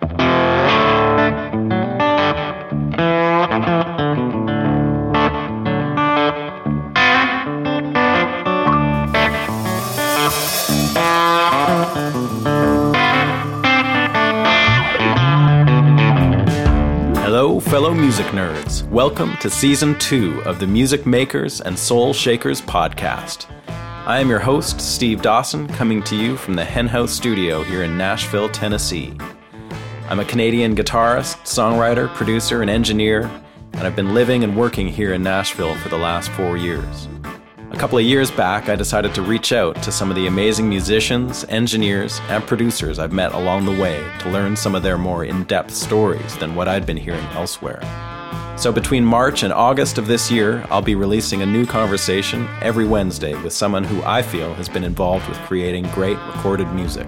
Hello, fellow music nerds. Welcome to season two of the Music Makers and Soul Shakers podcast. I am your host, Steve Dawson, coming to you from the Henhouse Studio here in Nashville, Tennessee. I'm a Canadian guitarist, songwriter, producer, and engineer, and I've been living and working here in Nashville for the last four years. A couple of years back, I decided to reach out to some of the amazing musicians, engineers, and producers I've met along the way to learn some of their more in depth stories than what I'd been hearing elsewhere. So, between March and August of this year, I'll be releasing a new conversation every Wednesday with someone who I feel has been involved with creating great recorded music.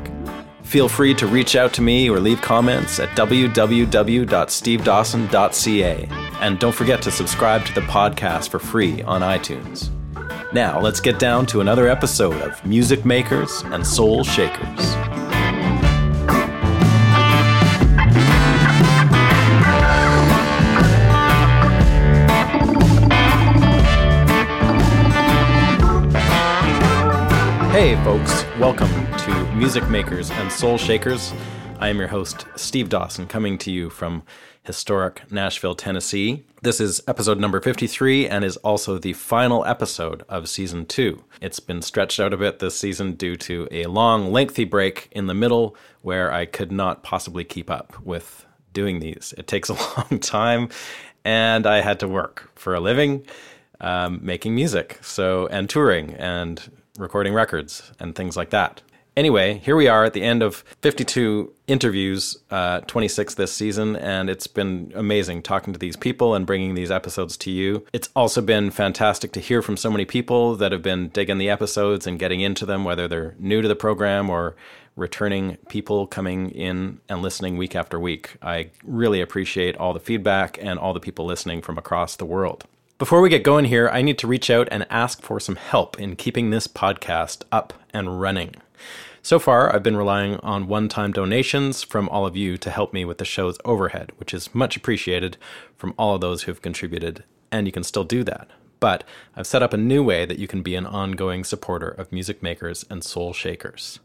Feel free to reach out to me or leave comments at www.stevedawson.ca. And don't forget to subscribe to the podcast for free on iTunes. Now, let's get down to another episode of Music Makers and Soul Shakers. Hey, folks, welcome Music Makers and Soul Shakers. I am your host, Steve Dawson, coming to you from historic Nashville, Tennessee. This is episode number 53 and is also the final episode of season two. It's been stretched out a bit this season due to a long, lengthy break in the middle where I could not possibly keep up with doing these. It takes a long time, and I had to work for a living. Um, making music, so and touring and recording records and things like that. Anyway, here we are at the end of 52 interviews, uh, 26 this season, and it's been amazing talking to these people and bringing these episodes to you. It's also been fantastic to hear from so many people that have been digging the episodes and getting into them, whether they're new to the program or returning people coming in and listening week after week. I really appreciate all the feedback and all the people listening from across the world. Before we get going here, I need to reach out and ask for some help in keeping this podcast up and running. So far, I've been relying on one time donations from all of you to help me with the show's overhead, which is much appreciated from all of those who've contributed, and you can still do that. But I've set up a new way that you can be an ongoing supporter of music makers and soul shakers.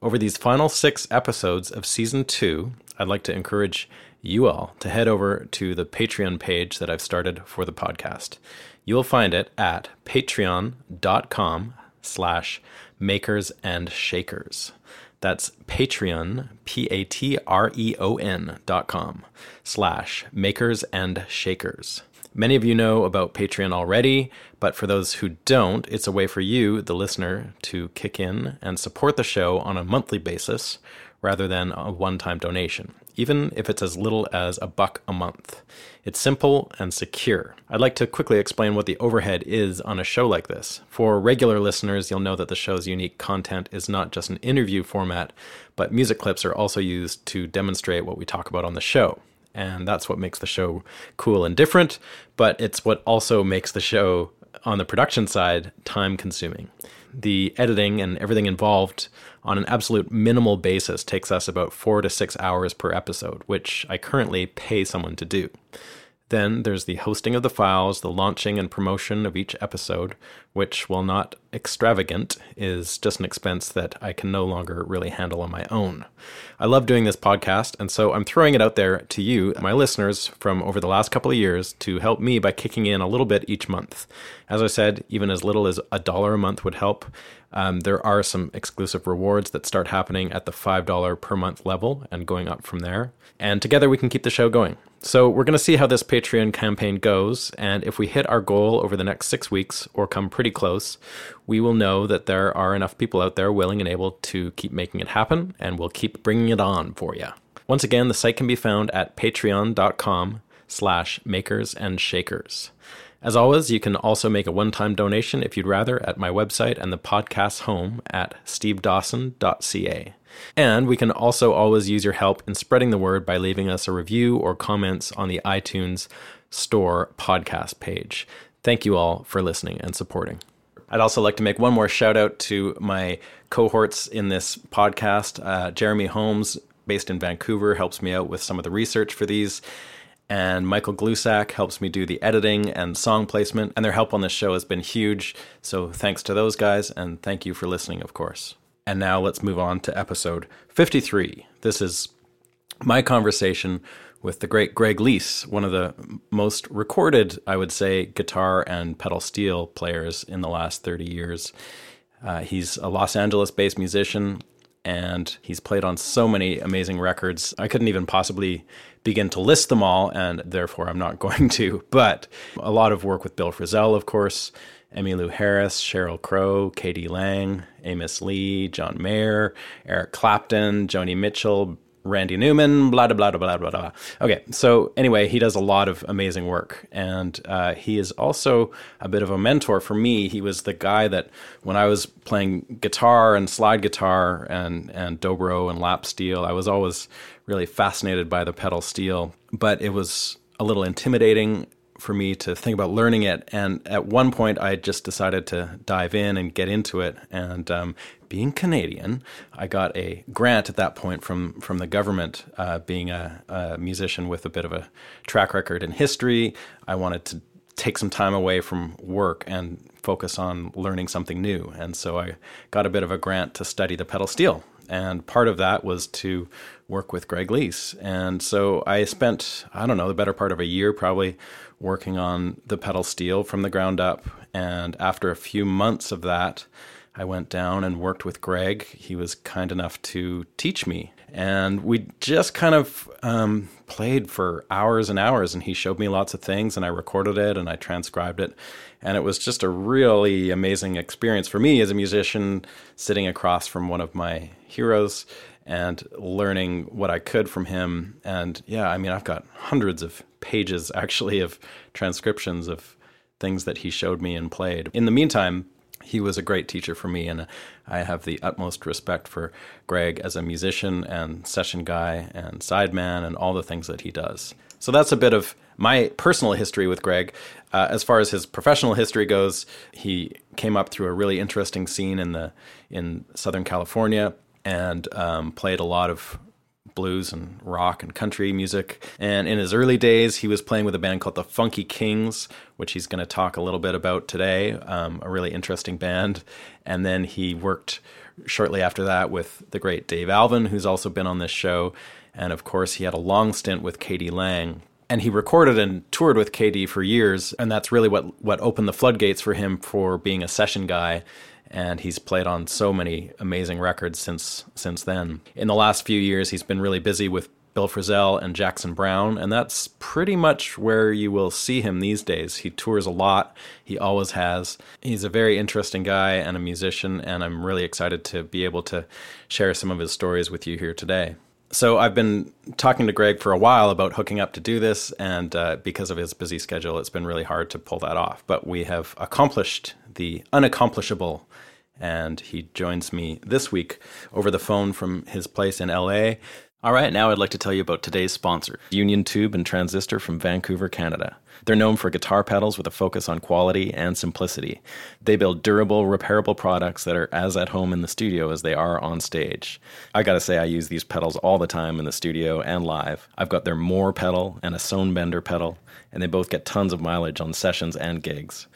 Over these final six episodes of season two, I'd like to encourage you all to head over to the Patreon page that I've started for the podcast. You will find it at patreon.com slash makers and shakers. That's Patreon, P A T R E O N dot com slash makers and shakers. Many of you know about Patreon already, but for those who don't, it's a way for you, the listener, to kick in and support the show on a monthly basis rather than a one time donation, even if it's as little as a buck a month. It's simple and secure. I'd like to quickly explain what the overhead is on a show like this. For regular listeners, you'll know that the show's unique content is not just an interview format, but music clips are also used to demonstrate what we talk about on the show. And that's what makes the show cool and different, but it's what also makes the show on the production side time consuming. The editing and everything involved on an absolute minimal basis takes us about four to six hours per episode, which I currently pay someone to do. Then there's the hosting of the files, the launching and promotion of each episode, which, while not extravagant, is just an expense that I can no longer really handle on my own. I love doing this podcast, and so I'm throwing it out there to you, my listeners, from over the last couple of years to help me by kicking in a little bit each month. As I said, even as little as a dollar a month would help. Um, there are some exclusive rewards that start happening at the $5 per month level and going up from there. And together we can keep the show going. So we're going to see how this Patreon campaign goes, and if we hit our goal over the next six weeks or come pretty close, we will know that there are enough people out there willing and able to keep making it happen, and we'll keep bringing it on for you. Once again, the site can be found at patreon.com slash makers and shakers. As always, you can also make a one-time donation if you'd rather at my website and the podcast's home at stevedawson.ca. And we can also always use your help in spreading the word by leaving us a review or comments on the iTunes Store podcast page. Thank you all for listening and supporting. I'd also like to make one more shout out to my cohorts in this podcast. Uh, Jeremy Holmes, based in Vancouver, helps me out with some of the research for these. And Michael Glusak helps me do the editing and song placement. And their help on this show has been huge. So thanks to those guys. And thank you for listening, of course. And now let's move on to episode 53. This is my conversation with the great Greg Leisz, one of the most recorded, I would say, guitar and pedal steel players in the last 30 years. Uh, he's a Los Angeles based musician and he's played on so many amazing records. I couldn't even possibly begin to list them all, and therefore I'm not going to. But a lot of work with Bill Frisell, of course, Emmylou Harris, Sheryl Crow, k.d. lang, Amos Lee, John Mayer, Eric Clapton, Joni Mitchell, Randy Newman, blah, blah, blah, blah, blah, blah. Okay, so anyway, he does a lot of amazing work. And uh, he is also a bit of a mentor for me. He was the guy that when I was playing guitar and slide guitar and, and dobro and lap steel, I was always really fascinated by the pedal steel. But it was a little intimidating for me to think about learning it. And at one point, I just decided to dive in and get into it. And um, being Canadian, I got a grant at that point from from the government. Uh, being a, a musician with a bit of a track record in history, I wanted to take some time away from work and focus on learning something new. And so I got a bit of a grant to study the pedal steel. And part of that was to work with Greg Leisz. And so I spent, I don't know, the better part of a year probably working on the pedal steel from the ground up. And after a few months of that, I went down and worked with Greg. He was kind enough to teach me. And we just kind of um, played for hours and hours. And he showed me lots of things, and I recorded it and I transcribed it. And it was just a really amazing experience for me as a musician, sitting across from one of my heroes and learning what I could from him. And yeah, I mean, I've got hundreds of pages actually of transcriptions of things that he showed me and played. In the meantime, he was a great teacher for me, and I have the utmost respect for Greg as a musician and session guy and sideman and all the things that he does. So that's a bit of my personal history with Greg. Uh, as far as his professional history goes, he came up through a really interesting scene in the in Southern California and um, played a lot of blues and rock and country music. And in his early days, he was playing with a band called the Funky Kings, which he's going to talk a little bit about today. Um, a really interesting band. And then he worked shortly after that with the great Dave Alvin, who's also been on this show. And of course, he had a long stint with k.d. lang. And he recorded and toured with KD for years, and that's really what what opened the floodgates for him for being a session guy and he's played on so many amazing records since since then. In the last few years, he's been really busy with Bill Frisell and Jackson Browne, and that's pretty much where you will see him these days. He tours a lot, he always has. He's a very interesting guy and a musician, and I'm really excited to be able to share some of his stories with you here today. So I've been talking to Greg for a while about hooking up to do this, and uh, because of his busy schedule, it's been really hard to pull that off. But we have accomplished the unaccomplishable and he joins me this week over the phone from his place in LA. All right, now I'd like to tell you about today's sponsor, Union Tube and Transistor from Vancouver, Canada. They're known for guitar pedals with a focus on quality and simplicity. They build durable, repairable products that are as at home in the studio as they are on stage. I gotta say, I use these pedals all the time in the studio and live. I've got their More pedal and a Sonebender pedal, and they both get tons of mileage on sessions and gigs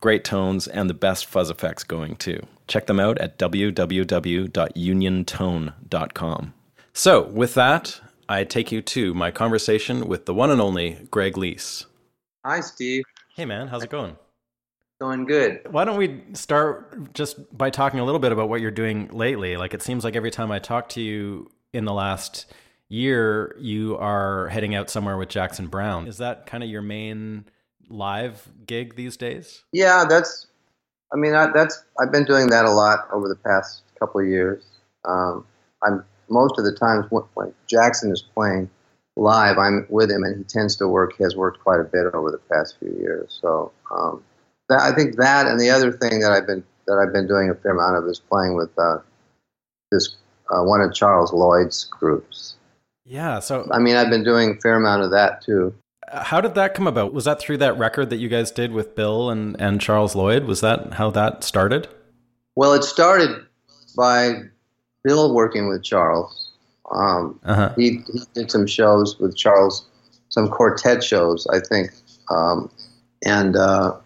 great tones, and the best fuzz effects going too. Check them out at www.uniontone.com. So, with that, I take you to my conversation with the one and only Greg Leisz. Hi, Steve. Hey, man, how's it going? Going good. Why don't we start just by talking a little bit about what you're doing lately? Like, it seems like every time I talk to you in the last year you are heading out somewhere with Jackson Browne. Is that kind of your main live gig these days? Yeah, that's. I mean, I, that's. I've been doing that a lot over the past couple of years. Um, I'm most of the times when, when Jackson is playing live, I'm with him, and he tends to work. He has worked quite a bit over the past few years. So um, that, I think that, and the other thing that I've been that I've been doing a fair amount of is playing with uh, this uh, one of Charles Lloyd's groups. Yeah. So I mean, I've been doing a fair amount of that too. How did that come about? Was that through that record that you guys did with Bill and, and Charles Lloyd? Was that how that started? Well, it started by Bill working with Charles. Um, uh-huh. he, he did some shows with Charles, some quartet shows, I think, um, and uh,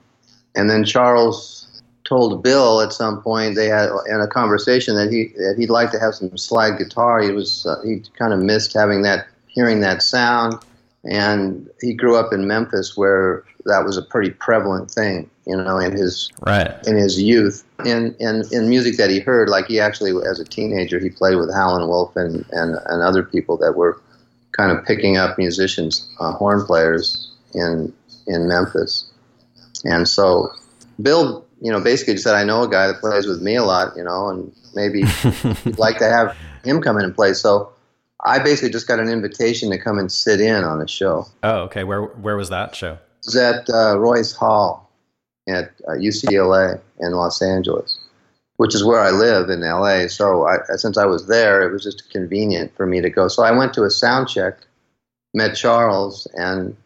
and then Charles told Bill at some point they had in a conversation that he that he'd like to have some slide guitar. He was uh, he kind of missed having that hearing that sound, and he grew up in Memphis where that was a pretty prevalent thing, you know, in his right in his youth. In in in music that he heard, like he actually as a teenager he played with Howlin' Wolf and and and other people that were kind of picking up musicians, uh, horn players in in Memphis, and so Bill, you know, basically said, "I know a guy that plays with me a lot, you know, and maybe you'd like to have him come in and play." So. I basically just got an invitation to come and sit in on a show. Oh, okay. Where where was that show? It was at uh, Royce Hall at uh, UCLA in Los Angeles, which is where I live in LA. So I, since I was there, it was just convenient for me to go. So I went to a sound check, met Charles, and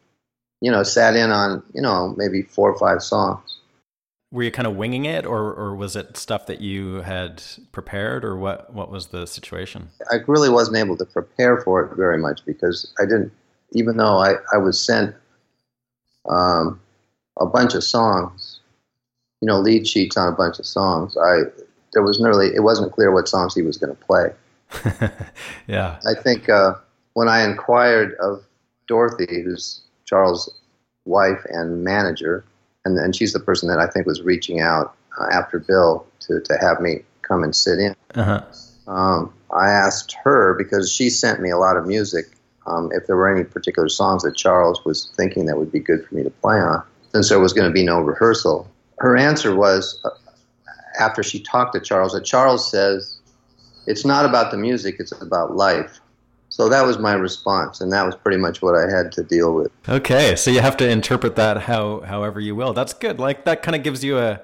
you know sat in on you know maybe four or five songs. Were you kind of winging it, or or was it stuff that you had prepared, or what? What was the situation? I really wasn't able to prepare for it very much because I didn't. Even though I, I was sent um, a bunch of songs, you know, lead sheets on a bunch of songs. I there was nearly it wasn't clear what songs he was going to play. yeah, I think uh, when I inquired of Dorothy, who's Charles' wife and manager, and then she's the person that I think was reaching out uh, after Bill to to have me come and sit in. Uh-huh. Um, I asked her because she sent me a lot of music um, if there were any particular songs that Charles was thinking that would be good for me to play on, since there was going to be no rehearsal. Her answer was, uh, after she talked to Charles, that Charles says, it's not about the music, it's about life. So that was my response, and that was pretty much what I had to deal with. Okay, so you have to interpret that how however you will. That's good. Like that kind of gives you a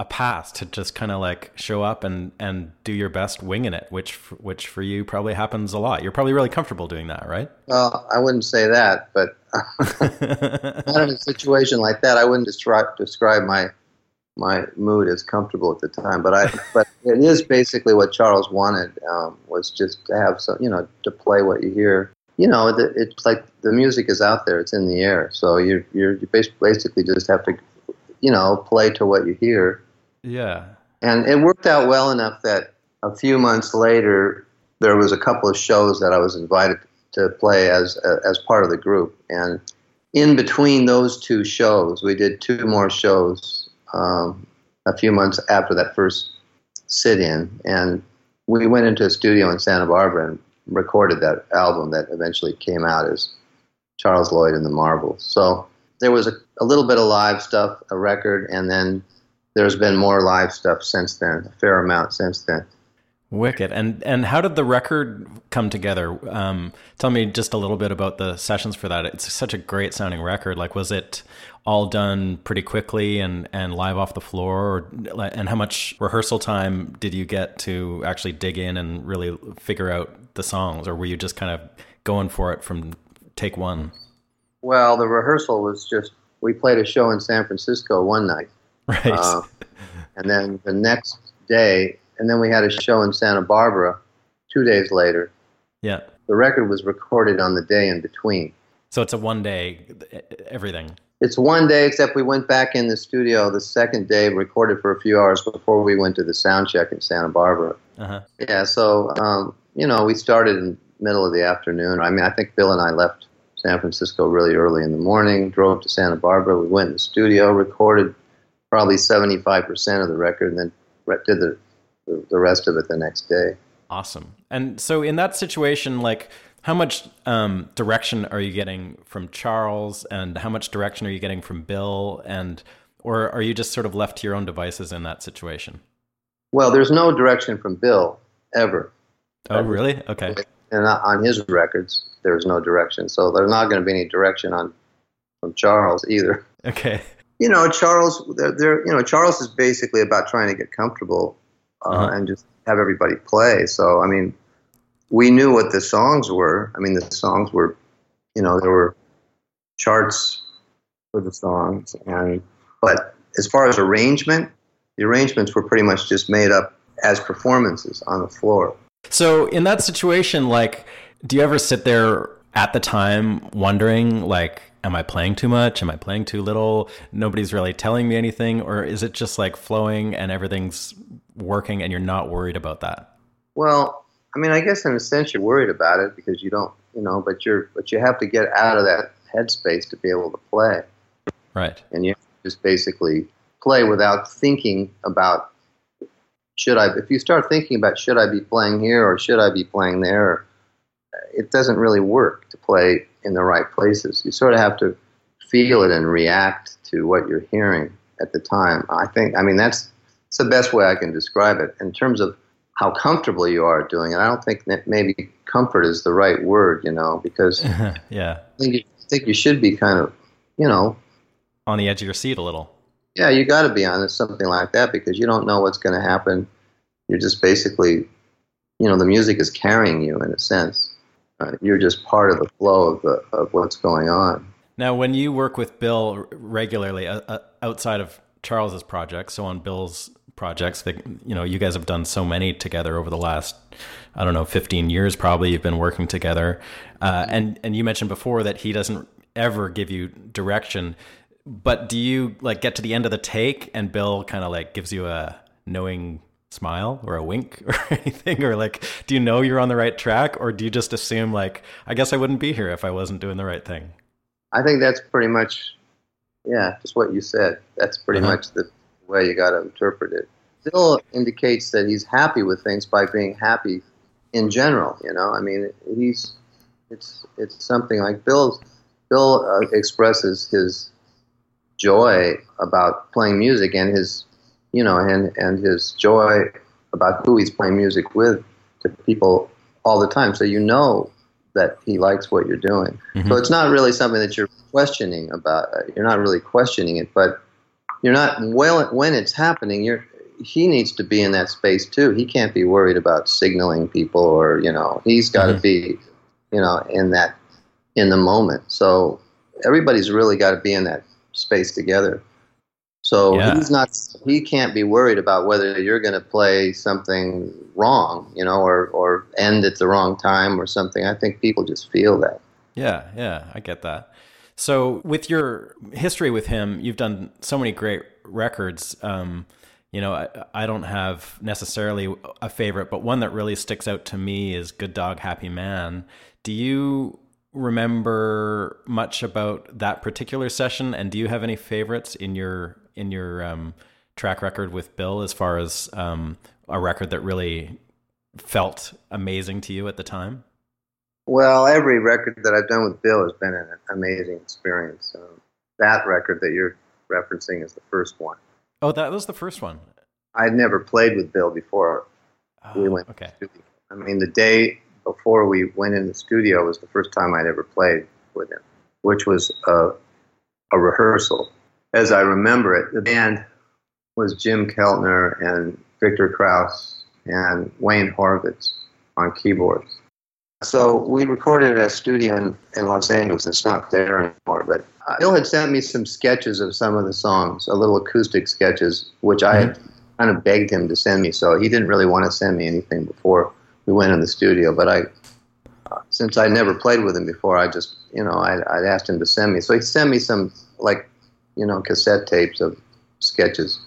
a pass to just kind of like show up and and do your best winging it, which which for you probably happens a lot. You're probably really comfortable doing that, right? Well, I wouldn't say that, but not in a situation like that. I wouldn't describe describe my my mood is comfortable at the time. But I but it is basically what Charles wanted um, was just to have some you know to play what you hear. You know, the, it's like the music is out there; it's in the air. So you you're you basically just have to you know play to what you hear yeah. And it worked out well enough that a few months later, there was a couple of shows that I was invited to play as as part of the group. And in between those two shows, we did two more shows um, a few months after that first sit-in, and we went into a studio in Santa Barbara and recorded that album that eventually came out as Charles Lloyd and the Marvels. So there was a, a little bit of live stuff, a record, and then there's been more live stuff since then, a fair amount since then. Wicked. And and how did the record come together? Um, tell me just a little bit about the sessions for that. It's such a great sounding record. Like, was it all done pretty quickly and, and live off the floor? Or, and how much rehearsal time did you get to actually dig in and really figure out the songs? Or were you just kind of going for it from take one? Well, the rehearsal was just, we played a show in San Francisco one night Right. Uh, and then the next day, and then we had a show in Santa Barbara two days later. Yeah. The record was recorded on the day in between. So it's a one day, everything. It's one day, except we went back in the studio the second day, recorded for a few hours before we went to the sound check in Santa Barbara. Uh-huh. Yeah, so, um, you know, we started in middle of the afternoon. I mean, I think Bill and I left San Francisco really early in the morning, drove to Santa Barbara. We went in the studio, recorded probably 75% of the record and then did the, the rest of it the next day. Awesome. And so in that situation, like How much um, direction are you getting from Charles, and how much direction are you getting from Bill, and or are you just sort of left to your own devices in that situation? Well, there's no direction from Bill ever. Oh, really? Okay. And on his records, there's no direction. So there's not going to be any direction on from Charles either. Okay. You know, Charles, they're, they're you know, Charles is basically about trying to get comfortable uh, uh-huh. and just have everybody play. So I mean, we knew what the songs were. I mean, the songs were, you know, there were charts for the songs, and but as far as arrangement, the arrangements were pretty much just made up as performances on the floor. So in that situation, like, do you ever sit there at the time wondering, like, am I playing too much? Am I playing too little? Nobody's really telling me anything, or is it just like flowing and everything's working and you're not worried about that? Well, I mean, I guess in a sense you're worried about it because you don't, you know, but you're, but you have to get out of that headspace to be able to play. Right. And you just basically play without thinking about should I, if you start thinking about should I be playing here or should I be playing there, it doesn't really work to play in the right places. You sort of have to feel it and react to what you're hearing at the time. I think, I mean, that's, that's the best way I can describe it. In terms of how comfortable you are doing it, I don't think that maybe comfort is the right word, you know, because yeah, I think, you, I think you should be kind of, you know, on the edge of your seat a little. Yeah, you got to be on something like that because you don't know what's going to happen. You're just basically, you know, the music is carrying you in a sense. Uh, you're just part of the flow of, the, of what's going on. Now, when you work with Bill regularly uh, uh, outside of Charles's project, so on Bill's projects that you know you guys have done so many together over the last I don't know 15 years probably you've been working together, uh, and and you mentioned before that he doesn't ever give you direction, but do you like get to the end of the take and Bill kind of like gives you a knowing smile or a wink or anything? Or like do you know you're on the right track or do you just assume like i guess i wouldn't be here if i wasn't doing the right thing i think that's pretty much yeah just what you said. That's pretty uh-huh. much the way you got to interpret it still indicates that he's happy with things by being happy in general you know i mean he's it's it's something like bill bill uh, expresses his joy about playing music and his you know, and, and his joy about who he's playing music with to people all the time. So you know that he likes what you're doing. Mm-hmm. So it's not really something that you're questioning about. You're not really questioning it, but you're not well when it's happening. You're he needs to be in that space too. He can't be worried about signaling people or you know he's got to mm-hmm. be you know in that in the moment. So everybody's really got to be in that space together. So yeah. he's not he can't be worried about whether you're going to play something wrong, you know, or or end at the wrong time or something. I think people just feel that. Yeah, yeah, I get that. So with your history with him, you've done so many great records. Um, you know, I, I don't have necessarily a favorite, but one that really sticks out to me is Good Dog Happy Man. Do you remember much about that particular session and do you have any favorites in your in your um, track record with Bill as far as um, a record that really felt amazing to you at the time? Well, every record that I've done with Bill has been an amazing experience. Um, that record that you're referencing is the first one. Oh, that was the first one. I'd never played with Bill before oh, we went. Okay. I mean, the day before we went in the studio was the first time I'd ever played with him, which was a, a rehearsal as I remember it, the band was Jim Keltner and Viktor Krauss and Wayne Horvitz on keyboards. So we recorded at a studio in, in Los Angeles. It's not there anymore, but Bill had sent me some sketches of some of the songs, a little acoustic sketches, which I had mm-hmm. kind of begged him to send me. So he didn't really want to send me anything before we went in the studio. But I, uh, since I never played with him before, I just, you know, I, I'd asked him to send me. So he sent me some like you know, cassette tapes of sketches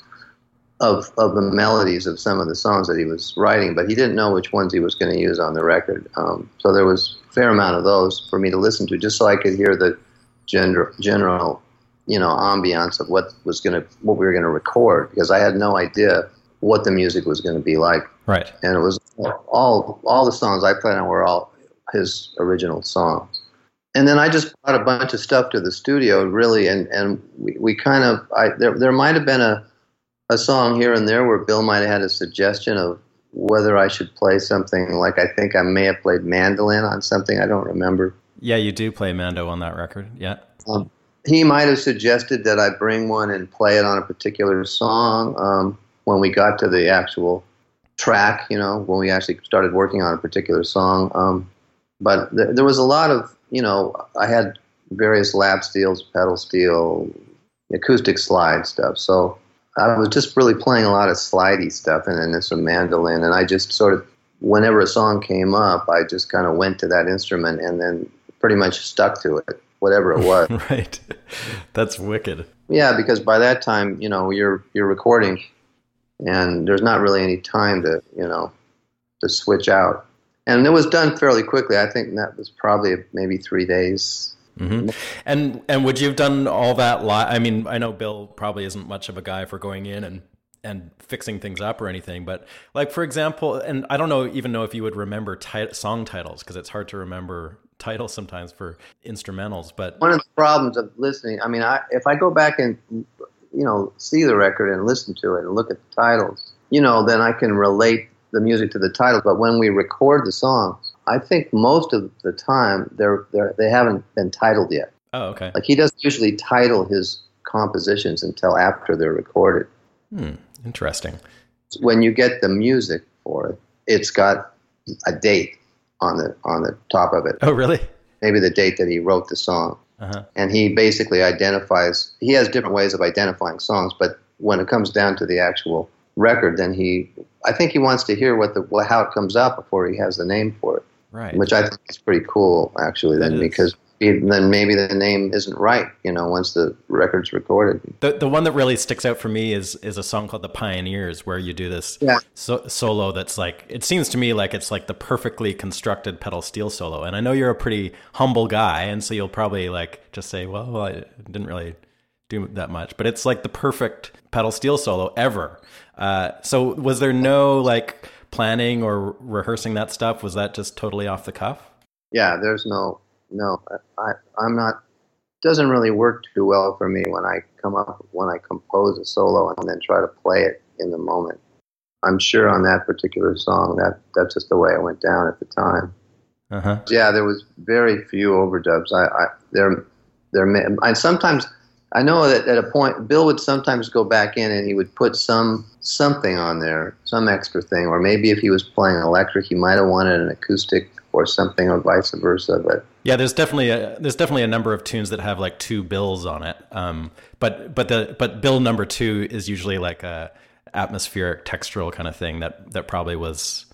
of of the melodies of some of the songs that he was writing, but he didn't know which ones he was going to use on the record. Um, so there was a fair amount of those for me to listen to, just so I could hear the general, general you know, ambiance of what was going to what we were going to record, because I had no idea what the music was going to be like. Right. And it was all all the songs I played on were all his original songs. And then I just brought a bunch of stuff to the studio, really, and, and we, we kind of I, there there might have been a a song here and there where Bill might have had a suggestion of whether I should play something like I think I may have played mandolin on something I don't remember. Yeah, you do play Mando on that record. Yeah. Um, he might have suggested that I bring one and play it on a particular song um, when we got to the actual track, you know, when we actually started working on a particular song. Um, but th- there was a lot of, you know, I had various lap steels, pedal steel, acoustic slide stuff. So I was just really playing a lot of slidey stuff and then some mandolin. And I just sort of, whenever a song came up, I just kind of went to that instrument and then pretty much stuck to it, whatever it was. right. That's wicked. Yeah, because by that time, you know, you're you're recording, and there's not really any time to, you know, to switch out. And it was done fairly quickly. I think that was probably maybe three days. Mm-hmm. And and would you have done all that live? I mean, I know Bill probably isn't much of a guy for going in and and fixing things up or anything, but like for example, and I don't know even know if you would remember tit- song titles because it's hard to remember titles sometimes for instrumentals. But one of the problems of listening, I mean, I, if I go back and you know see the record and listen to it and look at the titles, you know, then I can relate the music to the titles. But when we record the songs, I think most of the time they're, they're they haven't been titled yet. Oh, okay. Like he doesn't usually title his compositions until after they're recorded. Hmm. Interesting. When you get the music for it, it's got a date on the on the top of it. Oh, really? Maybe the date that he wrote the song. Uh-huh. And he basically identifies. He has different ways of identifying songs, but when it comes down to the actual record, then he. I think he wants to hear what the how it comes out before he has the name for it. Right. Which I think is pretty cool, actually. Then because then maybe the name isn't right, you know, once the record's recorded. The the one that really sticks out for me is is a song called "The Pioneers," where you do this yeah. so, solo. That's like it seems to me like it's like the perfectly constructed pedal steel solo. And I know you're a pretty humble guy, and so you'll probably like just say, "Well, I didn't really do that much," but it's like the perfect pedal steel solo ever. Uh, so was there no like planning or rehearsing that stuff? Was that just totally off the cuff? Yeah, there's no no, I, I'm not. Doesn't really work too well for me when I come up when I compose a solo and then try to play it in the moment. I'm sure on that particular song that that's just the way it went down at the time. Uh-huh. Yeah, there was very few overdubs. I, I there there I sometimes I know that at a point Bill would sometimes go back in and he would put some something on there, some extra thing, or maybe if he was playing electric, he might have wanted an acoustic or something, or vice versa. But yeah, there's definitely a, there's definitely a number of tunes that have like two bills on it. Um, but but the but bill number two is usually like a atmospheric textural kind of thing that that probably was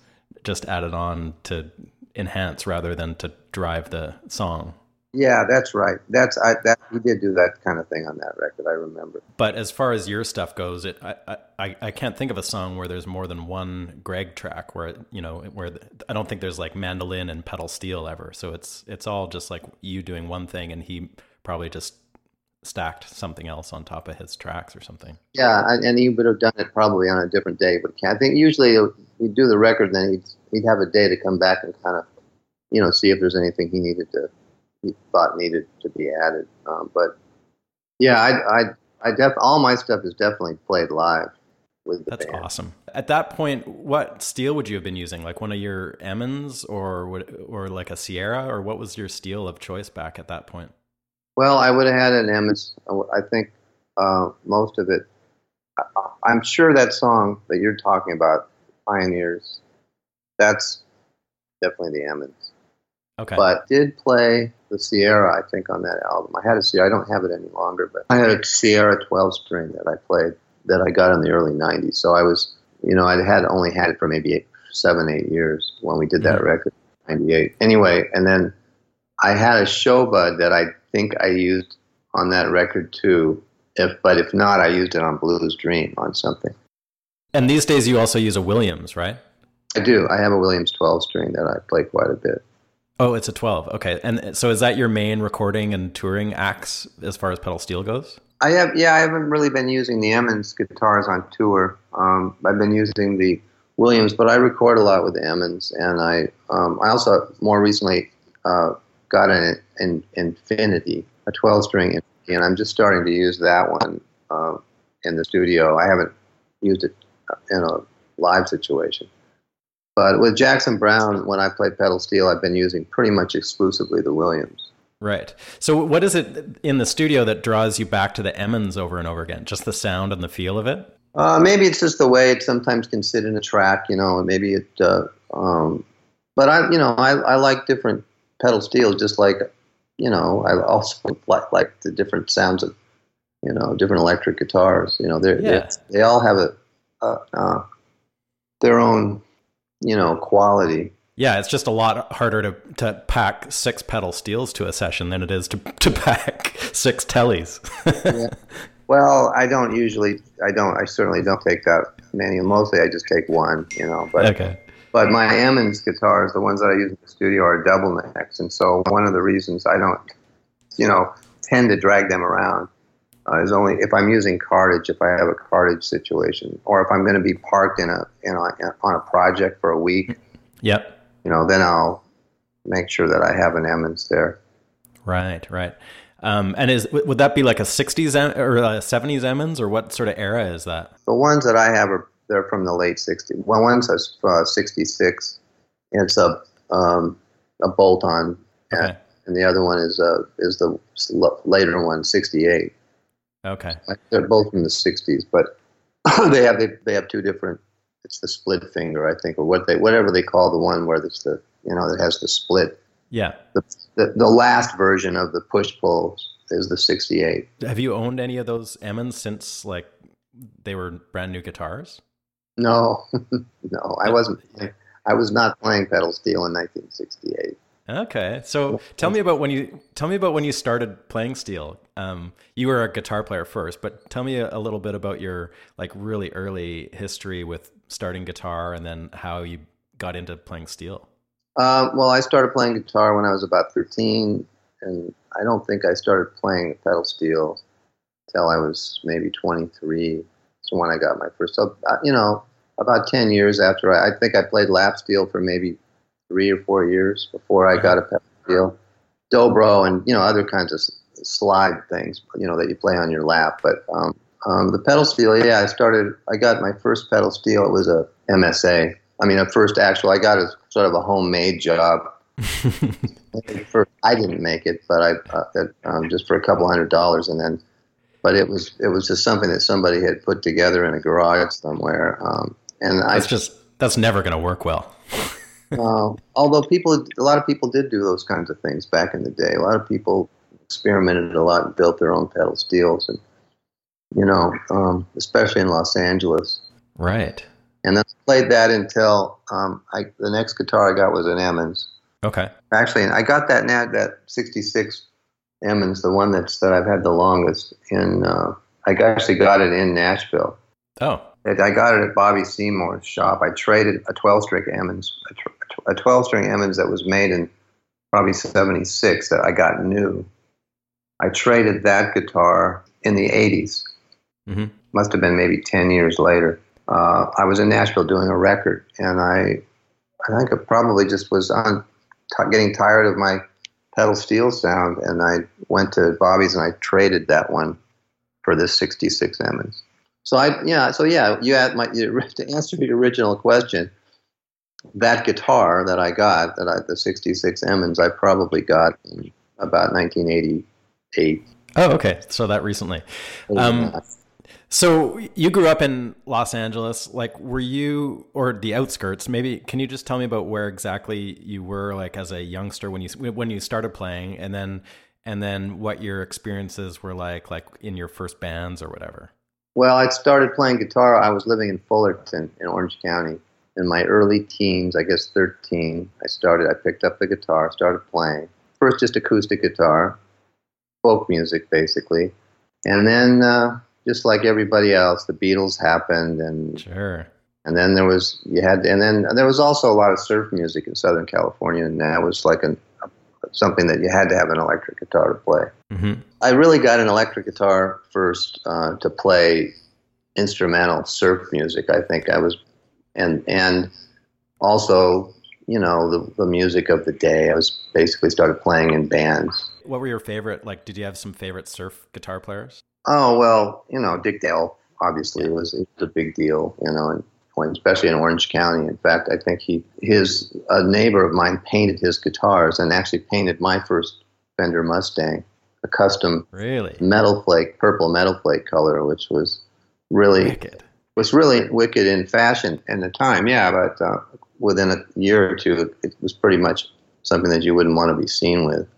just added on to enhance rather than to drive the song. Yeah, that's right. That's I that he did do that kind of thing on that record. I remember. But as far as your stuff goes, it I I, I can't think of a song where there's more than one Greg track where you know where the, I don't think there's like mandolin and pedal steel ever. So it's it's all just like you doing one thing and he probably just stacked something else on top of his tracks or something. Yeah, and he would have done it probably on a different day. But I think usually he'd do the record, then he'd he'd have a day to come back and kind of you know see if there's anything he needed to thought needed to be added. Um, but yeah, I, I, I def all my stuff is definitely played live with the That's band. awesome. At that point, what steel would you have been using? Like one of your Emmons or would, or like a Sierra, or what was your steel of choice back at that point? Well, I would have had an Emmons. I think uh, most of it. I, am sure that song that you're talking about, Pioneers, that's definitely the Emmons. Okay. But did play the Sierra, I think, on that album. I had a Sierra. I don't have it any longer, but I had a Sierra 12 string that I played that I got in the early 90s. So I was, you know, I had only had it for maybe eight, seven, eight years when we did that mm-hmm. record, 98. Anyway, and then I had a Sho-Bud that I think I used on that record too. If, but if not, I used it on Blues Dream on something. And these days you also use a Williams, right? I do. I have a Williams 12 string that I play quite a bit. Oh, it's a 12. Okay. And so is that your main recording and touring acts as far as pedal steel goes? I have, yeah, I haven't really been using the Emmons guitars on tour. Um, I've been using the Williams, but I record a lot with the Emmons, and I um, I also more recently uh, got an, an Infinity, a 12 string, and I'm just starting to use that one uh, in the studio. I haven't used it in a live situation. But with Jackson Browne, when I play pedal steel, I've been using pretty much exclusively the Williams. Right. So, what is it in the studio that draws you back to the Emmons over and over again? Just the sound and the feel of it? Uh, maybe it's just the way it sometimes can sit in a track, you know. And maybe it, uh, um, but I, you know, I, I like different pedal steel, just like, you know, I also like like the different sounds of, you know, different electric guitars. You know, they're, yeah. they're they all have a, a uh, their own, you know, quality. Yeah, it's just a lot harder to, to pack six pedal steels to a session than it is to, to pack six tellies. yeah. Well, I don't usually. I don't. I certainly don't take that many. Mostly, I just take one. You know. But okay. But my Emmons guitars, the ones that I use in the studio, are double necks, and so one of the reasons I don't, you know, tend to drag them around uh, is only if I'm using cartage, if I have a cartage situation, or if I'm going to be parked in a, in a on a project for a week. Yep you know, then I'll make sure that I have an Emmons there. Right, right. Um, and is would that be like a '60s or a '70s Emmons, or what sort of era is that? The ones that I have are they're from the late '60s. Well, one's a uh, '66. It's a um, a bolt-on, okay. and, the other one is uh, is the later one, '68. Okay, they're both from the '60s, but they have they, they have two different it's the split finger, I think, or what they whatever they call the one where it's the you know that has the split. Yeah. The, the, the last version of the push pull is the 68. Have you owned any of those Emmons since like they were brand new guitars? No, no, I wasn't. I was not playing pedal steel in 1968. Okay, so tell me about when you tell me about when you started playing steel. Um, you were a guitar player first, but tell me a, little bit about your like really early history with starting guitar, and then how you got into playing steel. Uh, well, I started playing guitar when I was about 13, and I don't think I started playing pedal steel till I was maybe 23. So when I got my first, so, uh, you know, about 10 years after I, I think I played lap steel for maybe three or four years before I got a pedal steel. Dobro and you know other kinds of slide things, you know that you play on your lap. But um, um, the pedal steel, yeah, I started. I got my first pedal steel. It was a MSA. I mean, a first actual. I got a sort of a homemade job. for, I didn't make it, but I uh, um, just for a couple hundred dollars, and then, but it was it was just something that somebody had put together in a garage somewhere. Um, and that's I just that's never going to work well. uh, although people, a lot of people did do those kinds of things back in the day. A lot of people experimented a lot and built their own pedal steels, and you know, um, especially in Los Angeles. Right. And then I played that until um, I, the next guitar I got was an Emmons. Okay. Actually, I got that now that '66 Emmons, the one that's that I've had the longest. In uh, I actually got it in Nashville. Oh. I got it at Bobbe Seymour's shop. I traded a 12 string Emmons, a 12 string Emmons that was made in probably 76 that I got new. I traded that guitar in the 80s. Mm-hmm. Must have been maybe 10 years later. Uh, I was in Nashville doing a record, and I, I think it probably just was on t- getting tired of my pedal steel sound, and I went to Bobby's and I traded that one for this 66 Emmons. So I yeah so yeah you had my to answer your original question. That guitar that I got that I the '66 Emmons I probably got in about 1988. Oh, okay. So that recently. Um, so you grew up in Los Angeles. Like, were you or the outskirts? Maybe can you just tell me about where exactly you were, like as a youngster when you when you started playing, and then and then what your experiences were like, like in your first bands or whatever. Well, I started playing guitar. I was living in Fullerton in Orange County. In my early teens, I guess 13, I started, I picked up the guitar, started playing. First, just acoustic guitar, folk music basically. And then, uh, just like everybody else, the Beatles happened, and sure. And then there was you had, and then there was also a lot of surf music in Southern California, and that was like an, something that you had to have an electric guitar to play. Mm-hmm. I really got an electric guitar first uh, to play instrumental surf music. I think I was and and also you know the the music of the day. I was basically started playing in bands. What were your favorite? Like, did you have some favorite surf guitar players? Oh well, you know Dick Dale obviously was, was a big deal. You know, and especially in Orange County. In fact, I think he his a neighbor of mine painted his guitars and actually painted my first Fender Mustang a custom really metal flake, purple metal flake color, which was really wicked. was really wicked in fashion in the time. Yeah, but uh, within a year or two, it was pretty much something that you wouldn't want to be seen with.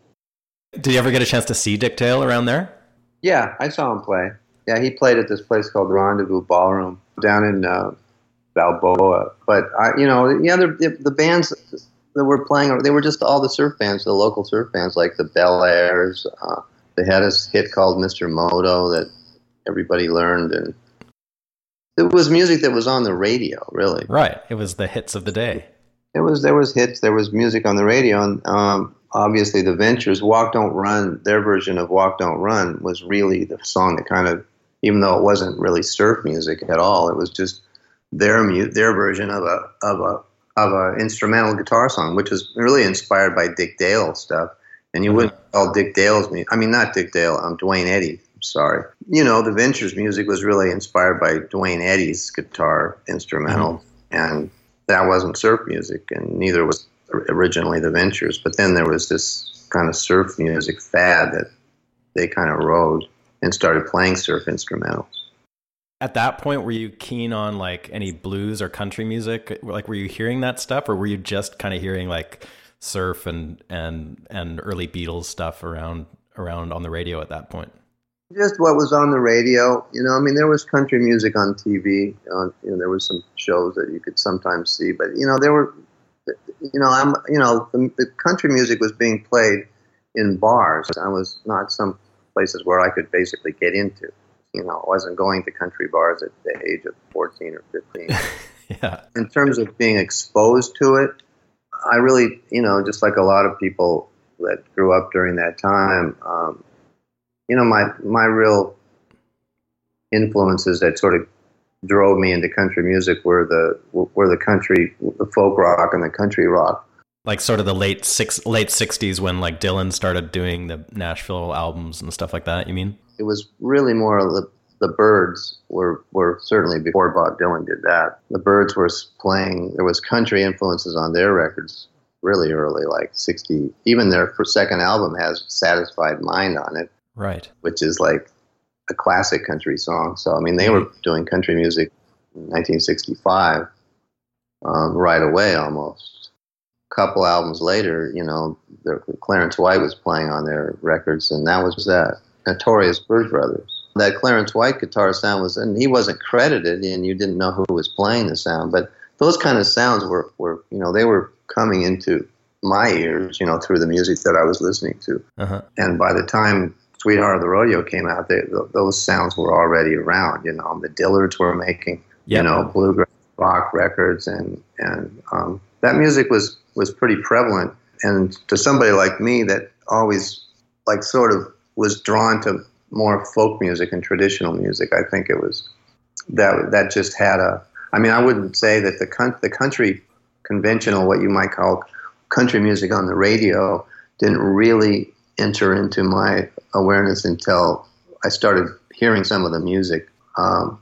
Did you ever get a chance to see Dick Dale around there? Yeah, I saw him play. Yeah, he played at this place called Rendezvous Ballroom down in uh, Balboa. But I, you know, yeah, the, the bands that were playing, they were just all the surf bands, the local surf bands like the Bel Airs. Uh, they had a hit called Mr. Moto that everybody learned, and it was music that was on the radio, really. Right. It was the hits of the day. It was there was hits, there was music on the radio, and um, obviously the Ventures, "Walk Don't Run," their version of "Walk Don't Run" was really the song that kind of, even though it wasn't really surf music at all, it was just their mute their version of a of a of a instrumental guitar song, which was really inspired by Dick Dale stuff. And you wouldn't call Dick Dale's music. I mean, not Dick Dale. I'm um, Duane Eddy. I'm sorry. You know, the Ventures music was really inspired by Duane Eddy's guitar instrumental, mm-hmm. and that wasn't surf music, and neither was originally the Ventures. But then there was this kind of surf music fad that they kind of rode and started playing surf instrumentals. At that point, were you keen on like any blues or country music? Like, were you hearing that stuff, or were you just kind of hearing like surf and and and early Beatles stuff around around on the radio at that point? Just what was on the radio, you know. I mean, there was country music on TV. On, you know, there was some shows that you could sometimes see, but you know, there were, you know, I'm, you know, the, the country music was being played in bars. I was not some places where I could basically get into. You know, I wasn't going to country bars at the age of 14 or 15. yeah. In terms of being exposed to it, I really, you know, just like a lot of people that grew up during that time, um, you know, my my real influences that sort of drove me into country music were the were the country, the folk rock, and the country rock. Like sort of the late six late sixties when like Dylan started doing the Nashville albums and stuff like that. You mean? It was really more the the Byrds were, were certainly before Bob Dylan did that. The Byrds were playing, there was country influences on their records really early, like 60. Even their second album has Satisfied Mind on it. Right. Which is like a classic country song. So, I mean, they were mm-hmm. doing country music in 1965 um, right away almost. Couple albums later, you know, Clarence White was playing on their records, and that was that. Notorious Byrd Brothers that Clarence White guitar sound was, and he wasn't credited, and you didn't know who was playing the sound, but those kind of sounds were, were you know, they were coming into my ears, you know, through the music that I was listening to. Uh-huh. And by the time Sweetheart of the Rodeo came out, they, those sounds were already around. You know, the Dillards were making, yep. you know, bluegrass rock records, and and um, that music was was pretty prevalent. And to somebody like me, that always like sort of was drawn to more folk music and traditional music. I think it was that that just had a. I mean, I wouldn't say that the con- the country conventional, what you might call country music on the radio, didn't really enter into my awareness until I started hearing some of the music, um,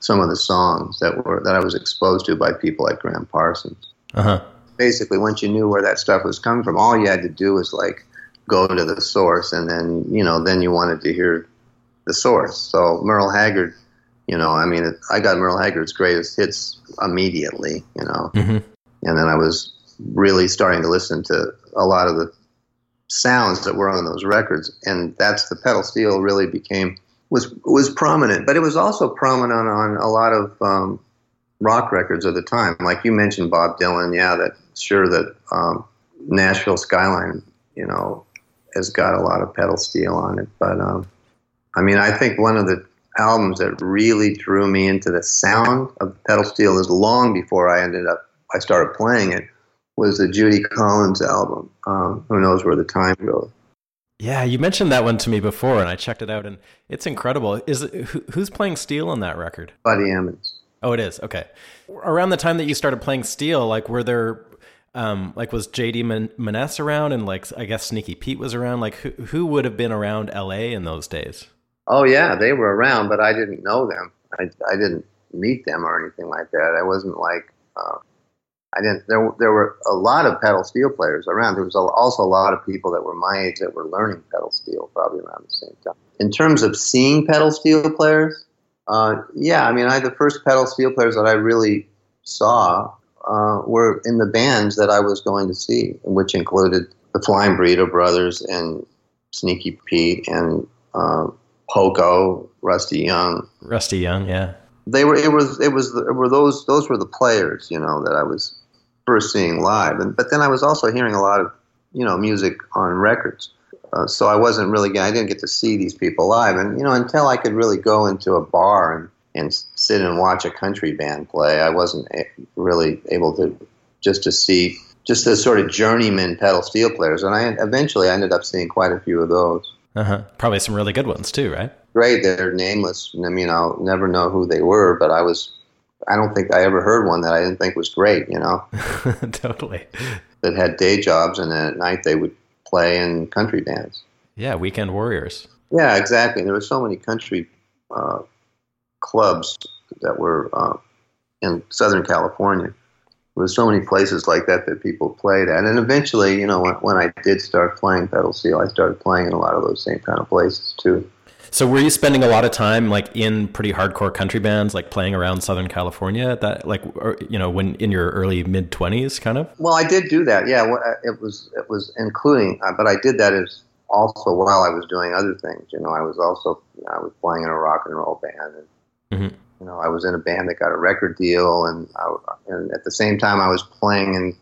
some of the songs that were that I was exposed to by people like Gram Parsons. Uh-huh. Basically, once you knew where that stuff was coming from, all you had to do was like go to the source, and then you know, then you wanted to hear the source. So Merle Haggard, you know, I mean, I got Merle Haggard's greatest hits immediately, you know, mm-hmm. and then I was really starting to listen to a lot of the sounds that were on those records, and that's the pedal steel really became was was prominent, but it was also prominent on a lot of um, rock records of the time. Like you mentioned, Bob Dylan, yeah, that sure that um, Nashville Skyline, you know, has got a lot of pedal steel on it. But um, I mean, I think one of the albums that really drew me into the sound of pedal steel is long before I ended up I started playing it was the Judy Collins album. Um, who knows where the time goes? Yeah, you mentioned that one to me before, and I checked it out, and it's incredible. Is it, who, who's playing steel on that record? Buddy Emmons. Oh, it is. Okay. Around the time that you started playing steel, like were there um like was JD Man- Maness around and like I guess Sneaky Pete was around? Like who who would have been around LA in those days? Oh yeah, they were around, but I didn't know them. I I didn't meet them or anything like that. I wasn't like uh, I didn't. There there were a lot of pedal steel players around. There was also a lot of people that were my age that were learning pedal steel probably around the same time. In terms of seeing pedal steel players, uh, yeah, I mean, I the first pedal steel players that I really saw uh, were in the bands that I was going to see, which included the Flying Burrito Brothers and Sneaky Pete and uh, Poco, Rusty Young. Rusty Young, yeah. They were. It was. It was. It were those. Those were the players, you know, that I was first seeing live. And but then I was also hearing a lot of, you know, music on records. Uh, so I wasn't really. I didn't get to see these people live, and you know, until I could really go into a bar and and sit and watch a country band play, I wasn't really able to just to see just the sort of journeyman pedal steel players. And I eventually I ended up seeing quite a few of those. Uh-huh. Probably some really good ones too, right? Great. They're nameless. I mean, I'll never know who they were, but I was. I don't think I ever heard one that I didn't think was great. You know. totally. That had day jobs, and then at night they would play in country bands. Yeah, weekend warriors. Yeah, exactly. There were so many country uh, clubs that were uh, in Southern California there was so many places like that that people played at. And eventually, you know, when, when I did start playing pedal steel, I started playing in a lot of those same kind of places too. So were you spending a lot of time like in pretty hardcore country bands, like playing around Southern California at that, like, or, you know, when in your early mid twenties kind of? Well, I did do that. Yeah. It was, it was including, uh, but I did that as also while I was doing other things. You know, I was also, I was playing in a rock and roll band and, mm-hmm you know, I was in a band that got a record deal, and I, and at the same time, I was playing in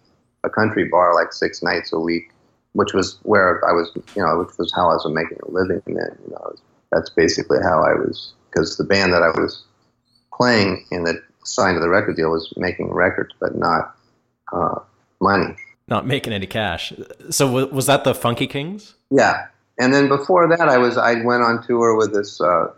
a country bar like six nights a week, which was where I was, you know, which was how I was making a living then. You know, that's basically how I was because the band that I was playing in that signed to the record deal was making records, but not uh, money. Not making any cash. So was that the Funky Kings? Yeah, and then before that, I was I went on tour with this uh,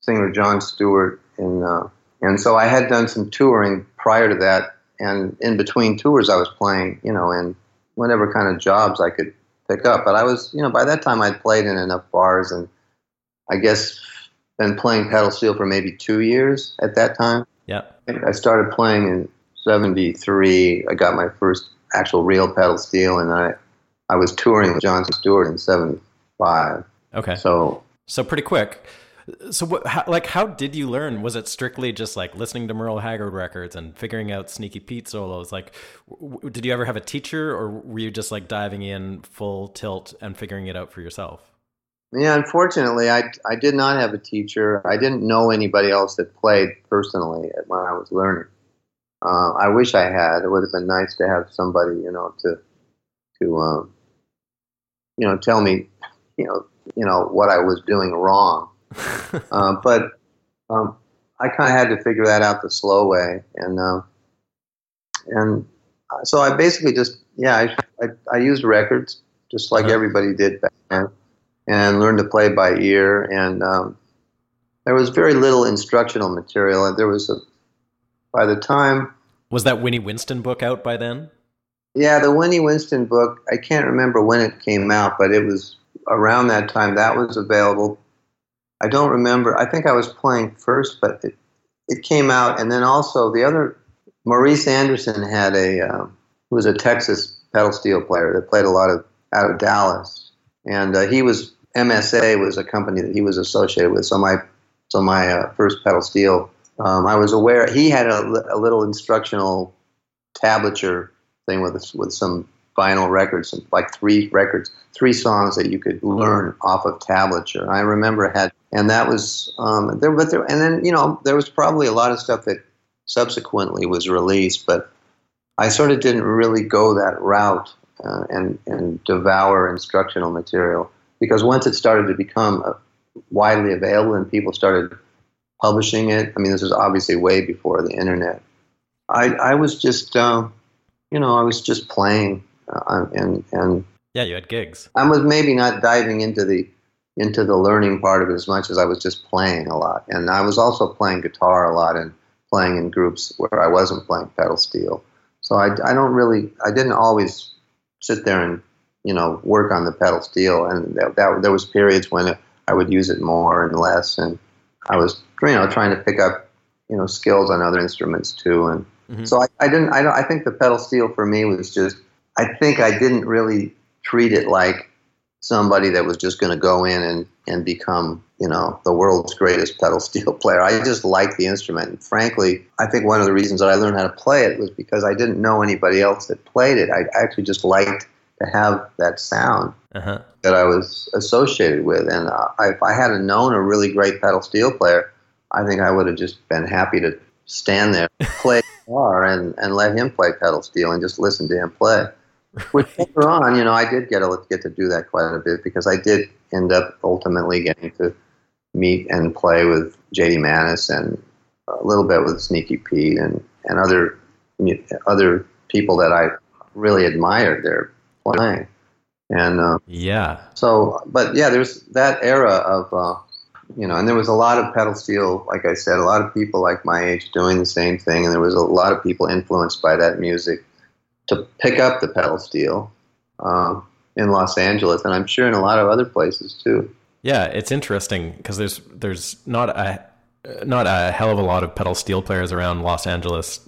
singer John Stewart and uh, and so I had done some touring prior to that, and in between tours, I was playing, you know, in whatever kind of jobs I could pick up. But I was, you know, by that time I'd played in enough bars, and I guess been playing pedal steel for maybe two years at that time. Yeah, I started playing in '73. I got my first actual real pedal steel, and I I was touring with John Stewart in '75. Okay, so so pretty quick. So, what, how, like, how did you learn? Was it strictly just like listening to Merle Haggard records and figuring out Sneaky Pete solos? Like, w- did you ever have a teacher, or were you just like diving in full tilt and figuring it out for yourself? Yeah, unfortunately, I I did not have a teacher. I didn't know anybody else that played personally when I was learning. Uh, I wish I had. It would have been nice to have somebody, you know, to to um, you know tell me, you know, you know what I was doing wrong uh, but um, I kind of had to figure that out the slow way, and uh, and so I basically just yeah I, I, I used records just like uh-huh. everybody did back then, and learned to play by ear. And um, there was very little instructional material. And there was a by the time was that Winnie Winston book out by then? Yeah, the Winnie Winston book. I can't remember when it came out, but it was around that time. That was available. I don't remember. I think I was playing first, but it, it came out, and then also the other Maurice Anderson had a uh, who was a Texas pedal steel player that played a lot of out of Dallas, and uh, he was MSA was a company that he was associated with. So my so my uh, first pedal steel, um, I was aware he had a, a little instructional tablature thing with with some vinyl records, like three records, three songs that you could learn off of tablature. I remember had, and that was um, there, but there, and then you know there was probably a lot of stuff that subsequently was released, but I sort of didn't really go that route uh, and and devour instructional material because once it started to become uh, widely available and people started publishing it, I mean this was obviously way before the internet. I I was just. Uh, you know, I was just playing uh, and and yeah, you had gigs. I was maybe not diving into the into the learning part of it as much as I was just playing a lot, and I was also playing guitar a lot and playing in groups where I wasn't playing pedal steel. So I, I don't really, I didn't always sit there and, you know, work on the pedal steel. And that, that there was periods when I would use it more and less. And I was, you know, trying to pick up, you know, skills on other instruments too. And mm-hmm. so I, I didn't, I don't, I think the pedal steel for me was just, I think I didn't really treat it like somebody that was just going to go in and, and become, you know, the world's greatest pedal steel player. I just liked the instrument. And frankly, I think one of the reasons that I learned how to play it was because I didn't know anybody else that played it. I actually just liked to have that sound uh-huh. that I was associated with. And uh, if I hadn't known a really great pedal steel player, I think I would have just been happy to stand there, play guitar, and, and let him play pedal steel and just listen to him play. Which later on, you know, I did get to get to do that quite a bit because I did end up ultimately getting to meet and play with J.D. Maness and a little bit with Sneaky Pete and, and other other people that I really admired their playing. And uh, yeah, so but yeah, there's that era of uh, you know, and there was a lot of pedal steel, like I said, a lot of people like my age doing the same thing, and there was a lot of people influenced by that music to pick up the pedal steel um, in Los Angeles, and I'm sure in a lot of other places too. Yeah, it's interesting because there's there's not a not a hell of a lot of pedal steel players around Los Angeles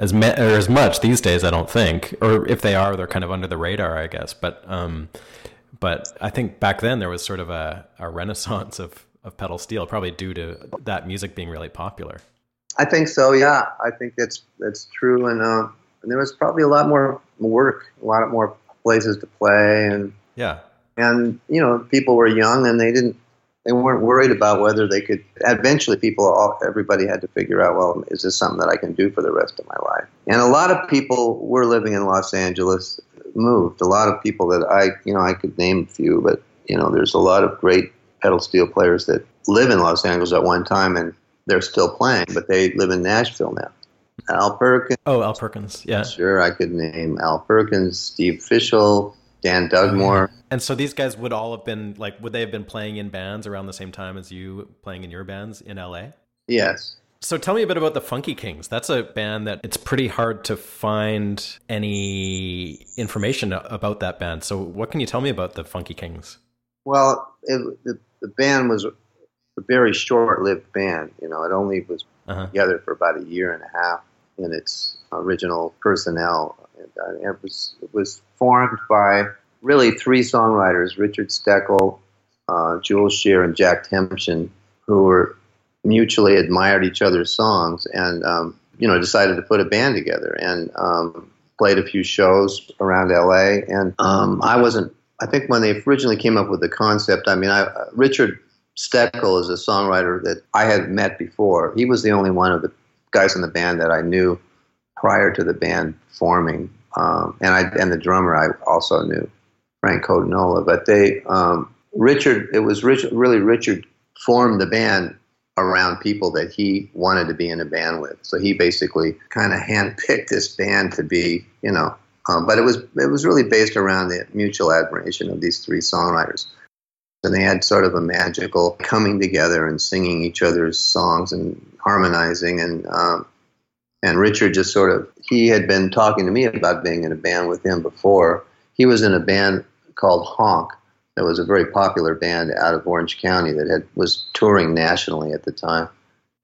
as me, or as much these days. I don't think, or if they are, they're kind of under the radar, I guess. But um, but I think back then there was sort of a, a renaissance of of pedal steel, probably due to that music being really popular. I think so. Yeah, I think that's that's true, and uh, and there was probably a lot more work, a lot more places to play, and yeah, and you know, people were young and they didn't, they weren't worried about whether they could. Eventually, people, all, everybody had to figure out, well, is this something that I can do for the rest of my life? And a lot of people were living in Los Angeles moved. A lot of people that I, you know, I could name a few, but you know, there's a lot of great pedal steel players that live in Los Angeles at one time and they're still playing, but they live in Nashville now. Al Perkins. Oh, Al Perkins. Yeah. Sure, I could name Al Perkins, Steve Fishell, Dan Dugmore. And so these guys would all have been like, would they have been playing in bands around the same time as you playing in your bands in LA? Yes. So tell me a bit about the Funky Kings. That's a band that it's pretty hard to find any information about that band. So what can you tell me about the Funky Kings? Well, it, the, the band was a very short-lived band. You know, it only was uh-huh. together for about a year and a half in its original personnel. Uh, it was it was formed by really three songwriters: Richard Steckel, uh, Jules Shear, and Jack Tempchin, who were mutually admired each other's songs and um, you know decided to put a band together and um, played a few shows around LA. And um, I wasn't. I think when they originally came up with the concept, I mean, I, Richard Steckel is a songwriter that I had met before. He was the only one of the guys in the band that I knew prior to the band forming, um, and I and the drummer I also knew, Frank Cotinola. But they, um, Richard, it was Richard, really Richard formed the band around people that he wanted to be in a band with. So he basically kind of handpicked this band to be, you know. Um, but it was it was really based around the mutual admiration of these three songwriters and they had sort of a magical coming together and singing each other's songs and harmonizing and um, and Richard just sort of he had been talking to me about being in a band with him before. He was in a band called Honk that was a very popular band out of Orange County that had was touring nationally at the time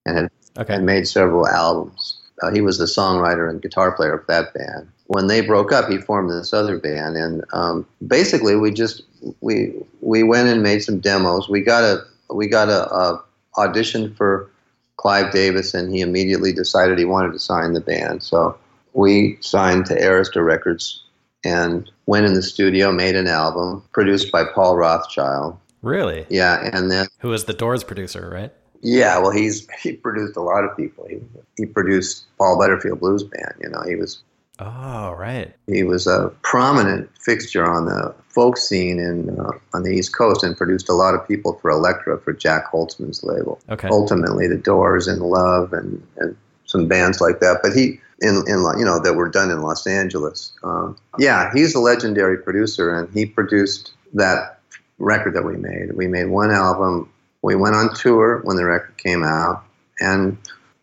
and had, okay. had made several albums. Uh, he was the songwriter and guitar player of that band. When they broke up, he formed this other band, and um, basically we just we we went and made some demos. We got a we got a, a audition for Clive Davis, and he immediately decided he wanted to sign the band. So we signed to Arista Records and went in the studio, made an album produced by Paul Rothchild. Really? Yeah, and then who was the Doors producer, right? Yeah, well, he's he produced a lot of people. He he produced Paul Butterfield Blues Band. You know, he was Oh, right. He was a prominent fixture on the folk scene in uh, on the East Coast and produced a lot of people for Elektra for Jac Holzman's label. Okay. Ultimately, The Doors and Love and, and some bands like that. But he in in you know that were done in Los Angeles. Um, yeah, he's a legendary producer, and he produced that record that we made. We made one album. We went on tour when the record came out, and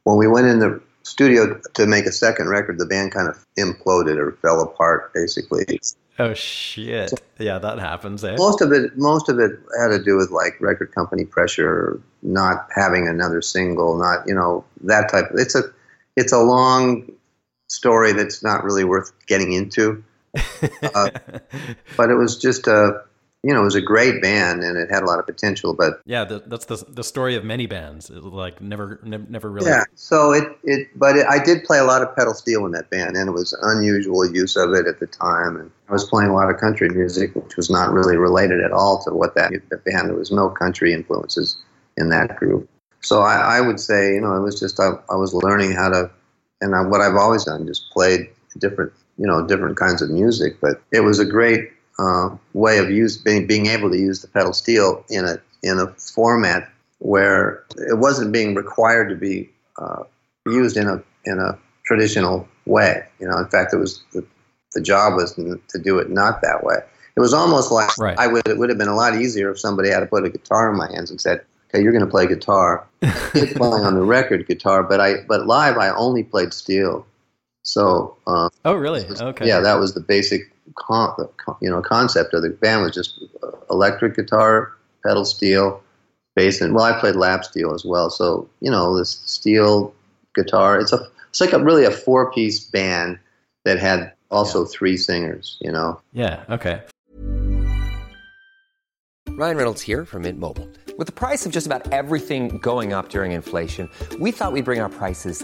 when we went in the studio to make a second record, the band kind of imploded or fell apart, basically. Oh shit! Yeah, that happens. Eh? Most of it, most of it had to do with like record company pressure, not having another single, not you know that type. Of, it's a, it's a long story that's not really worth getting into. Uh, but it was just a, you know, it was a great band and it had a lot of potential. But yeah, the, that's the the story of many bands. It, like never, ne- never really. Yeah. So it it, but it, I did play a lot of pedal steel in that band, and it was unusual use of it at the time. And I was playing a lot of country music, which was not really related at all to what that the band. There was no country influences in that group. So I, I would say, you know, it was just I, I was learning how to, and I, what I've always done, just played different, you know, different kinds of music. But it was a great uh, way of use being, being able to use the pedal steel in a in a format where it wasn't being required to be uh, used in a in a traditional way. You know, in fact, it was the, the job was to do it not that way. It was almost like Right. I would it would have been a lot easier if somebody had to put a guitar in my hands and said, "Okay, you're going to play guitar." Playing on the record guitar, but I but live I only played steel. So uh, Oh really? Okay. yeah, that was the basic con- you know concept of the band was just uh, electric guitar, pedal steel, bass, and well, I played lap steel as well. So you know, this steel guitar. It's a it's like a really a four piece band that had also three singers. You know, Yeah. Okay. Ryan Reynolds here from Mint Mobile. With the price of just about everything going up during inflation, we thought we'd bring our prices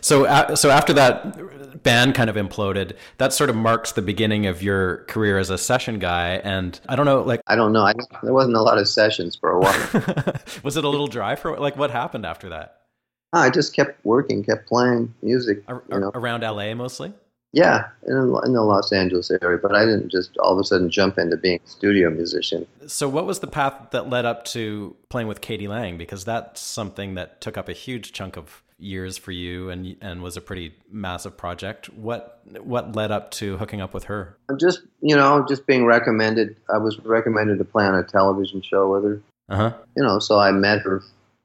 So, uh, so after that band kind of imploded, that sort of marks the beginning of your career as a session guy. And I don't know, like, I don't know. I, there wasn't a lot of sessions for a while. was it a little dry for like what happened after that? I just kept working, kept playing music. Ar- You know, around LA mostly. yeah, in, in the Los Angeles area. But I didn't just all of a sudden jump into being a studio musician. So, what was the path that led up to playing with k.d. lang? Because that's something that took up a huge chunk of years for you, and and was a pretty massive project. What what led up to hooking up with her? I'm just you know just being recommended. I was recommended to play on a television show with her. Uh huh. You know, so I met her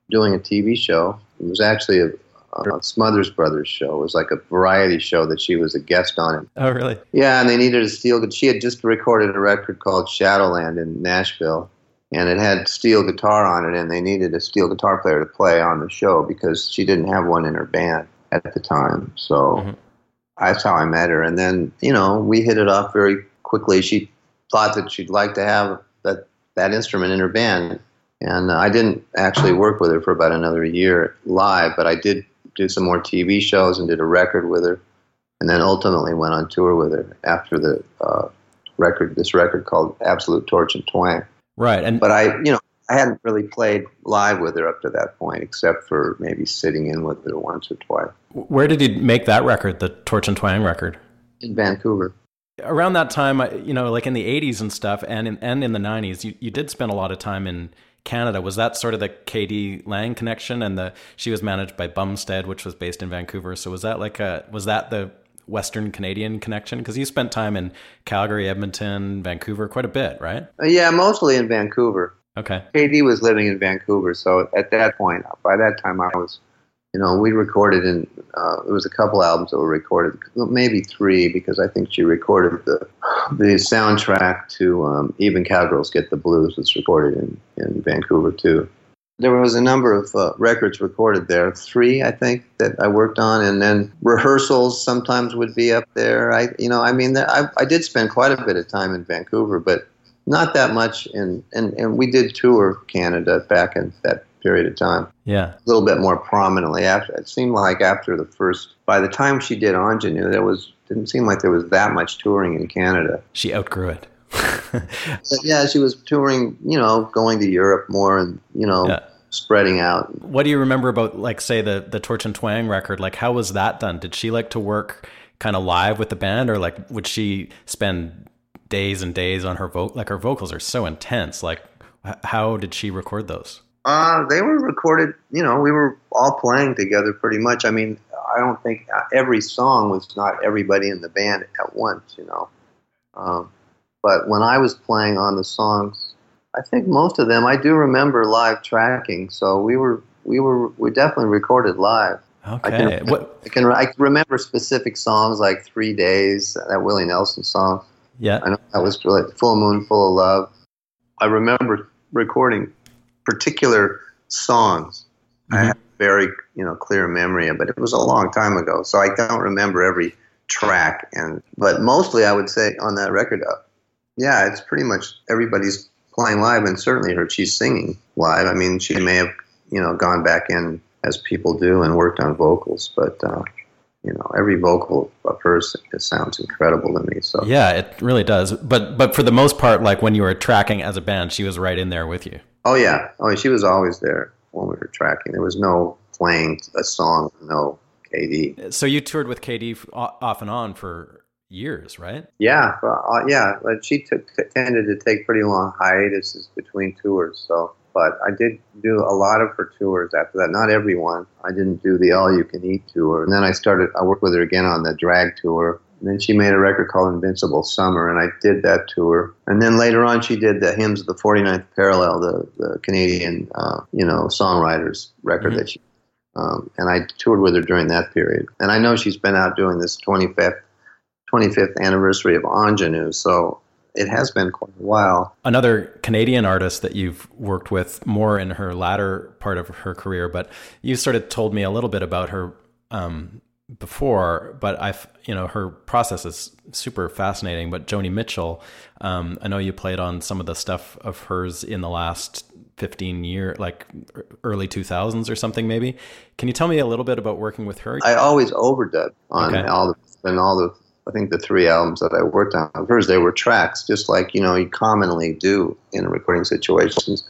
doing a TV show. It was actually a, a Smothers Brothers show. It was like a variety show that she was a guest on. Oh, really? Yeah, and they needed a steel. She had just recorded a record called Shadowland in Nashville, and it had steel guitar on it, and they needed a steel guitar player to play on the show because she didn't have one in her band at the time. So Mhm. that's how I met her, and then you know we hit it off very quickly. She thought that she'd like to have that that instrument in her band, and uh, I didn't actually work with her for about another year live, but I did do some more TV shows and did a record with her and then ultimately went on tour with her after the uh, record, this record called Absolute Torch and Twang. Right. And But I, you know, I hadn't really played live with her up to that point, except for maybe sitting in with her once or twice where did you make that record, the Torch and Twang record? in Vancouver. Around that time, you know, like in the '80s and stuff, and in, and in the '90s, you, you did spend a lot of time in Canada. Was that sort of the k.d. lang connection? And the she was managed by Bumstead, which was based in Vancouver. So was that like a was that the Western Canadian connection? Because you spent time in Calgary, Edmonton, Vancouver, quite a bit, right? Uh, yeah, mostly in Vancouver. Okay. KD was living in Vancouver, so at that point, by that time, I was you know, we recorded in, uh, it was a couple albums that were recorded, maybe three, because I think she recorded the the soundtrack to um, Even Cowgirls Get the Blues, was recorded in, in Vancouver too. There was a number of uh, records recorded there, three I think that I worked on, and then rehearsals sometimes would be up there. I, you know, I mean, I, I did spend quite a bit of time in Vancouver, but not that much in, and, and we did tour Canada back in that period of time. Yeah. A little bit more prominently after it seemed like after the first by the time she did Ingenue there was didn't seem like there was that much touring in Canada. She outgrew it. Yeah, she was touring, you know, going to Europe more and, you know, yeah. spreading out. What do you remember about like say the the Torch and Twang record? Like how was that done? Did she like to work kind of live with the band or like would she spend days and days on her vocal like her vocals are so intense like how did she record those uh, they were recorded, you know, we were all playing together pretty much. I mean, I don't think every song was not everybody in the band at once, you know. Um, but when I was playing on the songs, I think most of them I do remember live tracking. So we were we were we definitely recorded live. Okay. I can, what? I can I remember specific songs like Three Days, that Willie Nelson song. Yeah. I know that was really Full Moon, Full of Love. I remember recording particular songs. Mm-hmm. I have very you know clear memory of, but it was a long time ago, so I don't remember every track. And but mostly, I would say on that record, uh, yeah, it's pretty much everybody's playing live, and certainly her she's singing live. I mean, she may have you know gone back in as people do and worked on vocals, but. Uh, you know, every vocal of hers it sounds incredible to me. So yeah, it really does. But but for the most part, like when you were tracking as a band, she was right in there with you. Oh yeah, oh she was always there when we were tracking. There was no playing a song, no KD. So you toured with KD off and on for years, right? Yeah, uh, yeah. But she took tended to take pretty long hiatuses between tours. So, but I did do a lot of her tours after that. Not every one. I didn't do the All You Can Eat tour, and then I started. I worked with her again on the Drag tour and then she made a record called Invincible Summer, and I did that tour. And then later on, she did the Hymns of the 49th Parallel, the, the Canadian, uh, you know, songwriters record mm-hmm. that she. Um, and I toured with her during that period. And I know she's been out doing this 25th, 25th anniversary of Ingenue, so it has been quite a while. Another Canadian artist that you've worked with more in her latter part of her career, but you sort of told me a little bit about her um, before, but I've you know her process is super fascinating. But Joni Mitchell, um, I know you played on some of the stuff of hers in the last fifteen year, like early two thousands or something, maybe. Can you tell me a little bit about working with her? I always overdubbed on okay. all the and all the I think the three albums that I worked on hers, they were tracks, just like you know you commonly do in a recording situations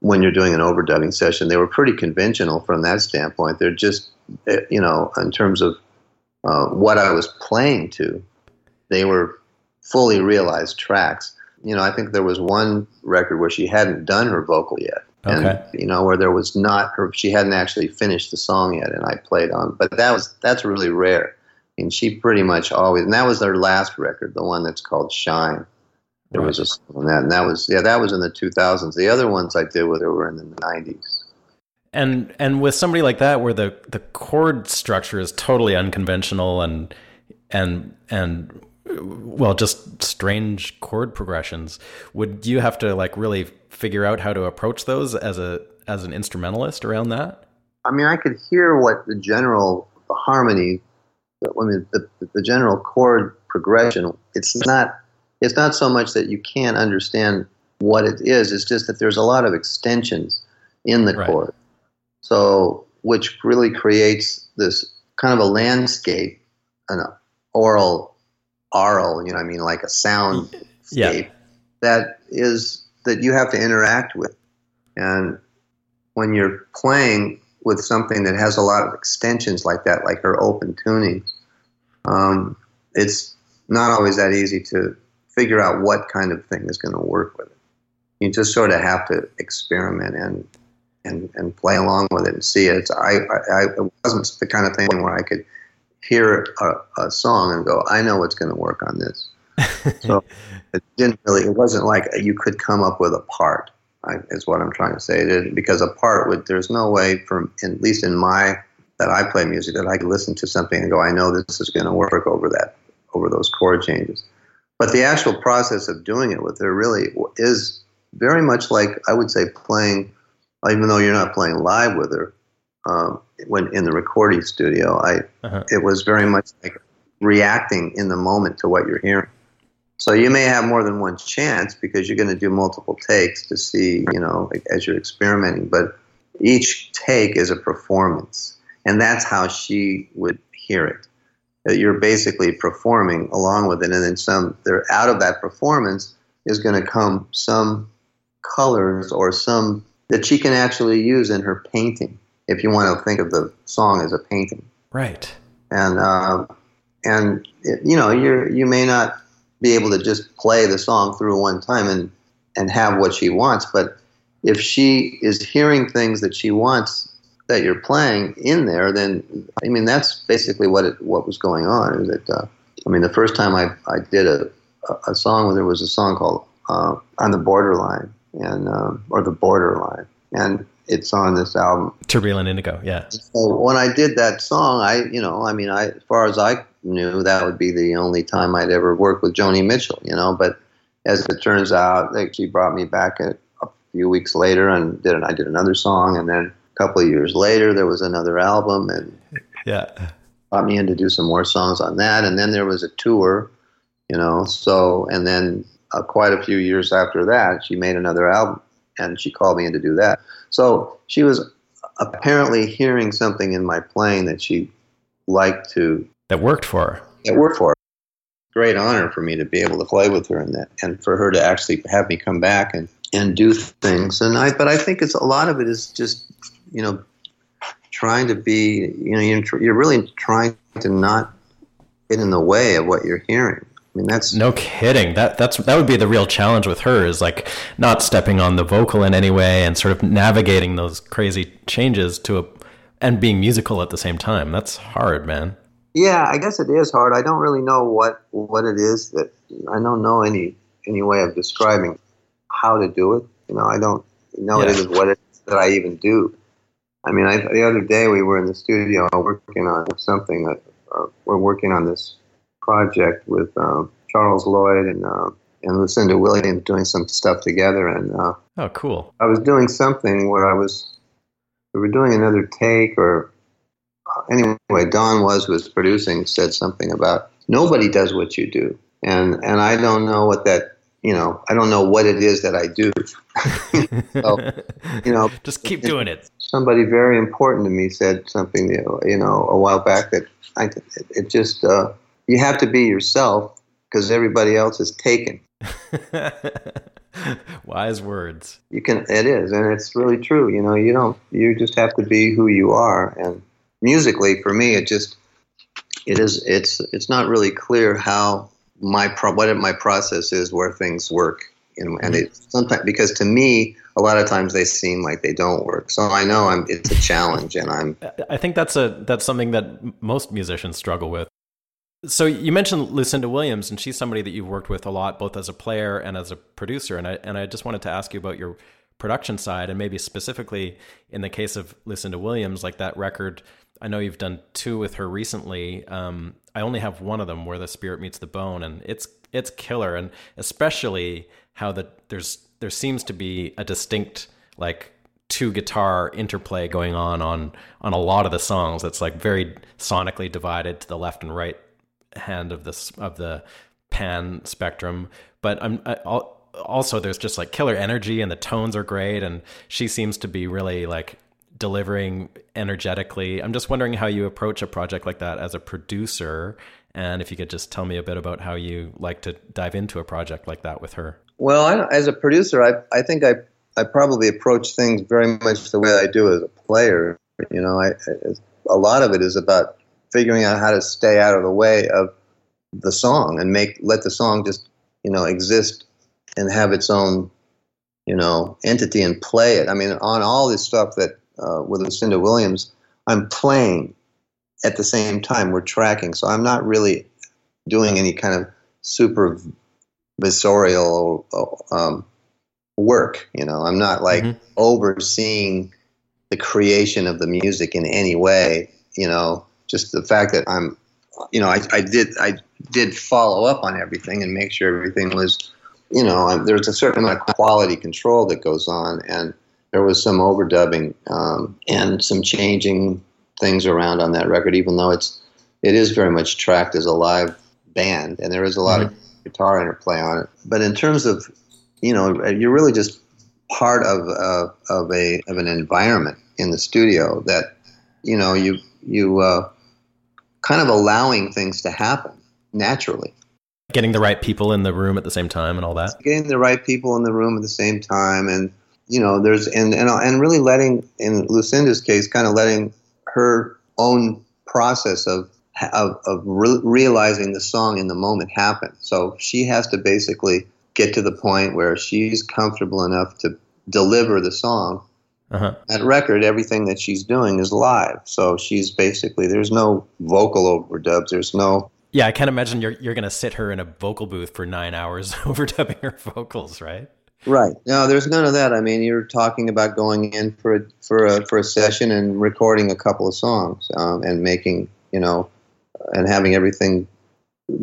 when you're doing an overdubbing session. They were pretty conventional from that standpoint. They're just Eh, you know, in terms of uh, what I was playing to, they were fully realized tracks. You know, I think there was one record where she hadn't done her vocal yet. Okay. And, you know, where there was not her, she hadn't actually finished the song yet, and I played on. But that was that's really rare. And she pretty much always, and that was their last record, the one that's called Shine. There right. was a song on that, and that was yeah, that was in the 2000s. The other ones I did with her were in the 90s and and with somebody like that where the the chord structure is totally unconventional and and and well just strange chord progressions would you have to like really figure out how to approach those as a as an instrumentalist around that i mean i could hear what the general the harmony i mean the, the general chord progression it's not it's not so much that you can't understand what it is it's just that there's a lot of extensions in the right. chord so, which really creates this kind of a landscape, an oral, aural, you know, I mean, like a sound yeah. that is that you have to interact with. And when you're playing with something that has a lot of extensions like that, like her open tuning, um, it's not always that easy to figure out what kind of thing is going to work with it. You just sort of have to experiment and and, and play along with it and see it. I, I, it wasn't the kind of thing where I could hear a, a song and go, I know what's going to work on this. so it didn't really, it wasn't like you could come up with a part, I, is what I'm trying to say. Because apart with, there's no way from, at least in my that I play music that I can listen to something and go, I know this is going to work over that over those chord changes. But the actual process of doing it with her really is very much like I would say playing, even though you're not playing live with her. Um, when in the recording studio, I uh-huh. it was very much like reacting in the moment to what you're hearing. So you may have more than one chance because you're going to do multiple takes to see, you know, as you're experimenting. But each take is a performance, and that's how she would hear it. That you're basically performing along with it, and then some. There, out of that performance is going to come some colors or some that she can actually use in her painting. If you want to think of the song as a painting, right? And uh, and it, you know, you you may not be able to just play the song through one time and and have what she wants, but if she is hearing things that she wants that you're playing in there, then I mean that's basically what it what was going on. Is that uh, I mean the first time I I did a a song there was a song called uh, on the borderline and um, or the borderline and it's on this album. Turbulent indigo yeah. So when i did that song i you know i mean i as far as i knew that would be the only time i'd ever work with joni mitchell you know but as it turns out like she brought me back a, a few weeks later and did i did another song and then a couple of years later there was another album and yeah. brought me in to do some more songs on that and then there was a tour you know so and then uh, quite a few years after that she made another album and she called me in to do that so she was apparently hearing something in my playing that she liked to. That worked for her. It worked for her. Great honor for me to be able to play with her and that, and for her to actually have me come back and, and do things. And I, but I think it's a lot of it is just, you know, trying to be, you know, you're, you're really trying to not get in the way of what you're hearing. I mean, that's no kidding. That that's that would be the real challenge with her is like not stepping on the vocal in any way and sort of navigating those crazy changes to a and being musical at the same time. That's hard, man. Yeah, I guess it is hard. I don't really know what what it is that I don't know any any way of describing how to do it. You know, I don't know yeah. it is what it is that I even do. I mean, I, the other day we were in the studio working on something. That, uh, we're working on this project with um, Charles Lloyd and uh, and Lucinda Williams doing some stuff together. And uh, oh, cool! I was doing something where I was we were doing another take, or uh, anyway, Don Was was producing said something about nobody does what you do, and and I don't know what that. You know, I don't know what it is that I do. so, you know, just keep doing it. Somebody very important to me said something, you know, a while back that I, it just, uh, you have to be yourself because everybody else is taken. Wise words. You can. It is, and it's really true. You know, you don't. You just have to be who you are. And musically, for me, it just it is. It's it's not really clear how my pro, what my process is where things work. You know, and mm-hmm. it sometimes because to me, a lot of times they seem like they don't work. So I know I'm. It's a challenge, and I'm. I think that's a that's something that most musicians struggle with. So you mentioned Lucinda Williams, and she's somebody that you've worked with a lot, both as a player and as a producer. And I and I just wanted to ask you about your production side, and maybe specifically in the case of Lucinda Williams, like that record. I know you've done two with her recently. Um, I only have one of them where the spirit meets the bone, and it's it's killer, and especially how that there's there seems to be a distinct like two guitar interplay going on on on a lot of the songs. That's like very sonically divided to the left and right hand of this of the pan spectrum. But I'm I, also there's just like killer energy and the tones are great and she seems to be really like delivering energetically. I'm just wondering how you approach a project like that as a producer and if you could just tell me a bit about how you like to dive into a project like that with her. Well, I, as a producer, I I think I I probably approach things very much the way I do as a player. You know, I, I a lot of it is about figuring out how to stay out of the way of the song and make let the song just you know exist and have its own you know entity and play it. I mean, on all this stuff that uh, with Lucinda Williams, I'm playing at the same time we're tracking, so I'm not really doing any kind of super visceral um, work. You know, I'm not like mm-hmm. overseeing the creation of the music in any way you know, just the fact that I'm, you know, I, I did I did follow up on everything and make sure everything was, you know, there's a certain amount of quality control that goes on, and there was some overdubbing um, and some changing things around on that record, even though it's it is very much tracked as a live band, and there is a lot mm-hmm. of guitar interplay on it. But in terms of, you know, you're really just part of uh, of a of an environment in the studio that, you know, you you uh, kind of allowing things to happen naturally. Getting the right people in the room at the same time and all that. Getting the right people in the room at the same time, and you know, there's and and and really letting, in Lucinda's case, kind of letting her own process of of, of re- realizing the song in the moment happen. So she has to basically get to the point where she's comfortable enough to deliver the song. Uh-huh. At record, everything that she's doing is live. So she's basically there's no vocal overdubs. There's no yeah. I can't imagine you're you're gonna sit her in a vocal booth for nine hours overdubbing her vocals, right? Right. No, there's none of that. I mean, you're talking about going in for a, for a, for a session and recording a couple of songs um, and making you know and having everything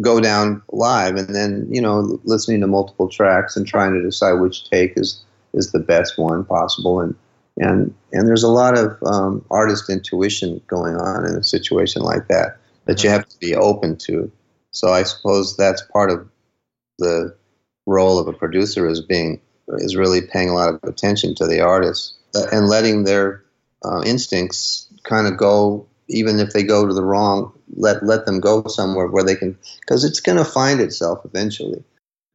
go down live and then you know listening to multiple tracks and trying to decide which take is is the best one possible and and and there's a lot of um, artist intuition going on in a situation like that that you have to be open to. So i suppose that's part of the role of a producer is being is really paying a lot of attention to the artist and letting their uh, instincts kind of go even if they go to the wrong let let them go somewhere where they can because it's going to find itself eventually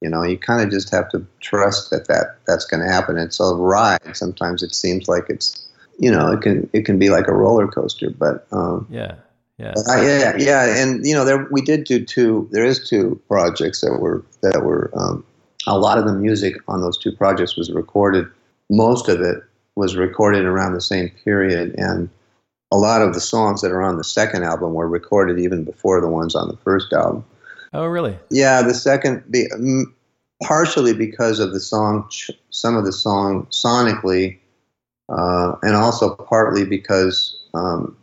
you know you kind of just have to trust that that that's going to happen. It's a ride. Sometimes it seems like it's you know it can it can be like a roller coaster but um, yeah yeah. I, yeah yeah and you know there we did do two there is two projects that were that were um, a lot of the music on those two projects was recorded. Most of it was recorded around the same period and a lot of the songs that are on the second album were recorded even before the ones on the first album. Oh, really? Yeah, the second, be, partially because of the song, some of the song sonically, uh, and also partly because um,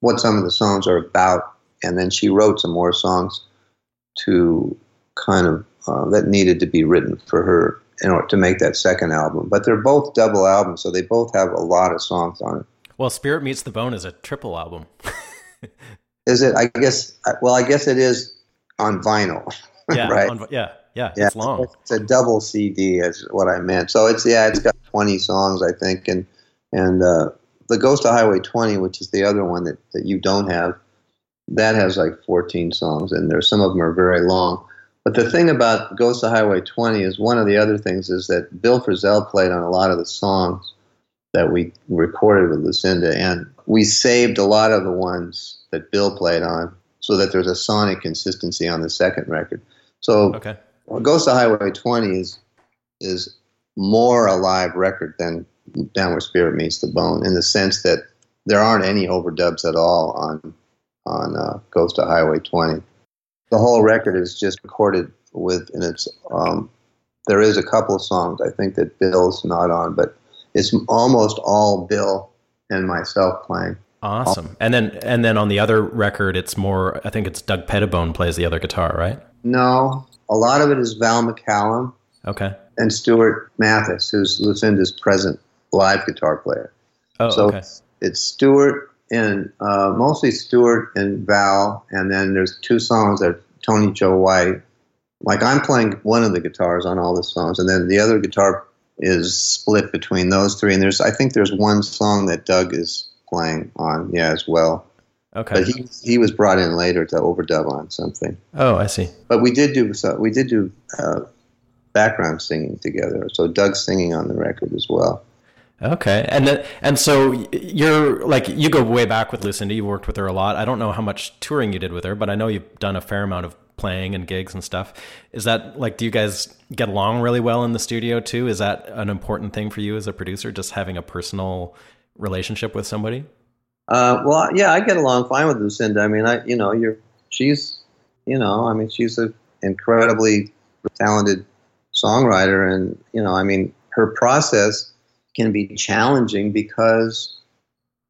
what some of the songs are about. And then she wrote some more songs to kind of uh, that needed to be written for her in order to make that second album. But they're both double albums, so they both have a lot of songs on it. Well, Spirit Meets the Bone is a triple album. is it? I guess. Well, I guess it is on vinyl. Yeah. right. On, yeah. Yeah. Yeah. It's long. It's a double CD, is what I meant. So it's yeah, it's got 20 songs, I think, and and uh, the Ghost of Highway 20, which is the other one that that you don't have, that has like 14 songs, and there some of them are very long. But the thing about Ghost of Highway 20 is one of the other things is that Bill Frisell played on a lot of the songs that we recorded with Lucinda, and we saved a lot of the ones that Bill played on, so that there's a sonic consistency on the second record. So, okay. Ghost of Highway 20 is is more a live record than Downward Spirit Meets the Bone, in the sense that there aren't any overdubs at all on on uh, Ghost of Highway 20. The whole record is just recorded with, and it's um, there is a couple of songs I think that Bill's not on, but it's almost all Bill and myself playing. Awesome. And then and then on the other record, it's more. I think it's Doug Pettibone plays the other guitar, right? No, a lot of it is Val McCallum. Okay. And Stuart Mathis, who's Lucinda's present live guitar player. Oh, so okay. it's Stuart and uh, mostly Stuart and Val, and then there's two songs that Tony Joe White. Like I'm playing one of the guitars on all the songs, and then the other guitar is split between those three. And there's, I think, there's one song that Doug is playing on, yeah, as well. Okay. But he he was brought in later to overdub on something. Oh, I see. But we did do so. We did do uh, background singing together. So Doug's singing on the record as well. Okay, and then, and so you're like you go way back with Lucinda. You worked with her a lot. I don't know how much touring you did with her, but I know you've done a fair amount of playing and gigs and stuff. Is that like, do you guys get along really well in the studio too? Is that an important thing for you as a producer, just having a personal relationship with somebody? Uh, well, yeah, I get along fine with Lucinda. I mean, I, you know, you're, she's, you know, I mean, she's an incredibly talented songwriter. And, you know, I mean, her process can be challenging because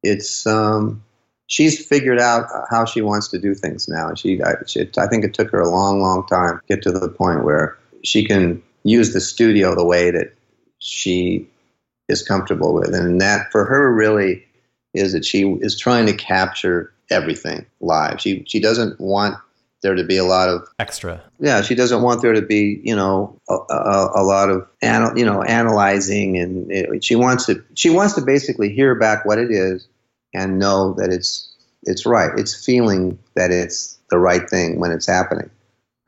it's, um, she's figured out how she wants to do things now. She, I, she, I think it took her a long, long time to get to the point where she can use the studio the way that she is comfortable with, and that for her really is that she is trying to capture everything live. She she doesn't want there to be a lot of extra. Yeah, she doesn't want there to be you know a, a, a lot of anal, you know analyzing, and it, she wants to she wants to basically hear back what it is and know that it's it's right. It's feeling that it's the right thing when it's happening.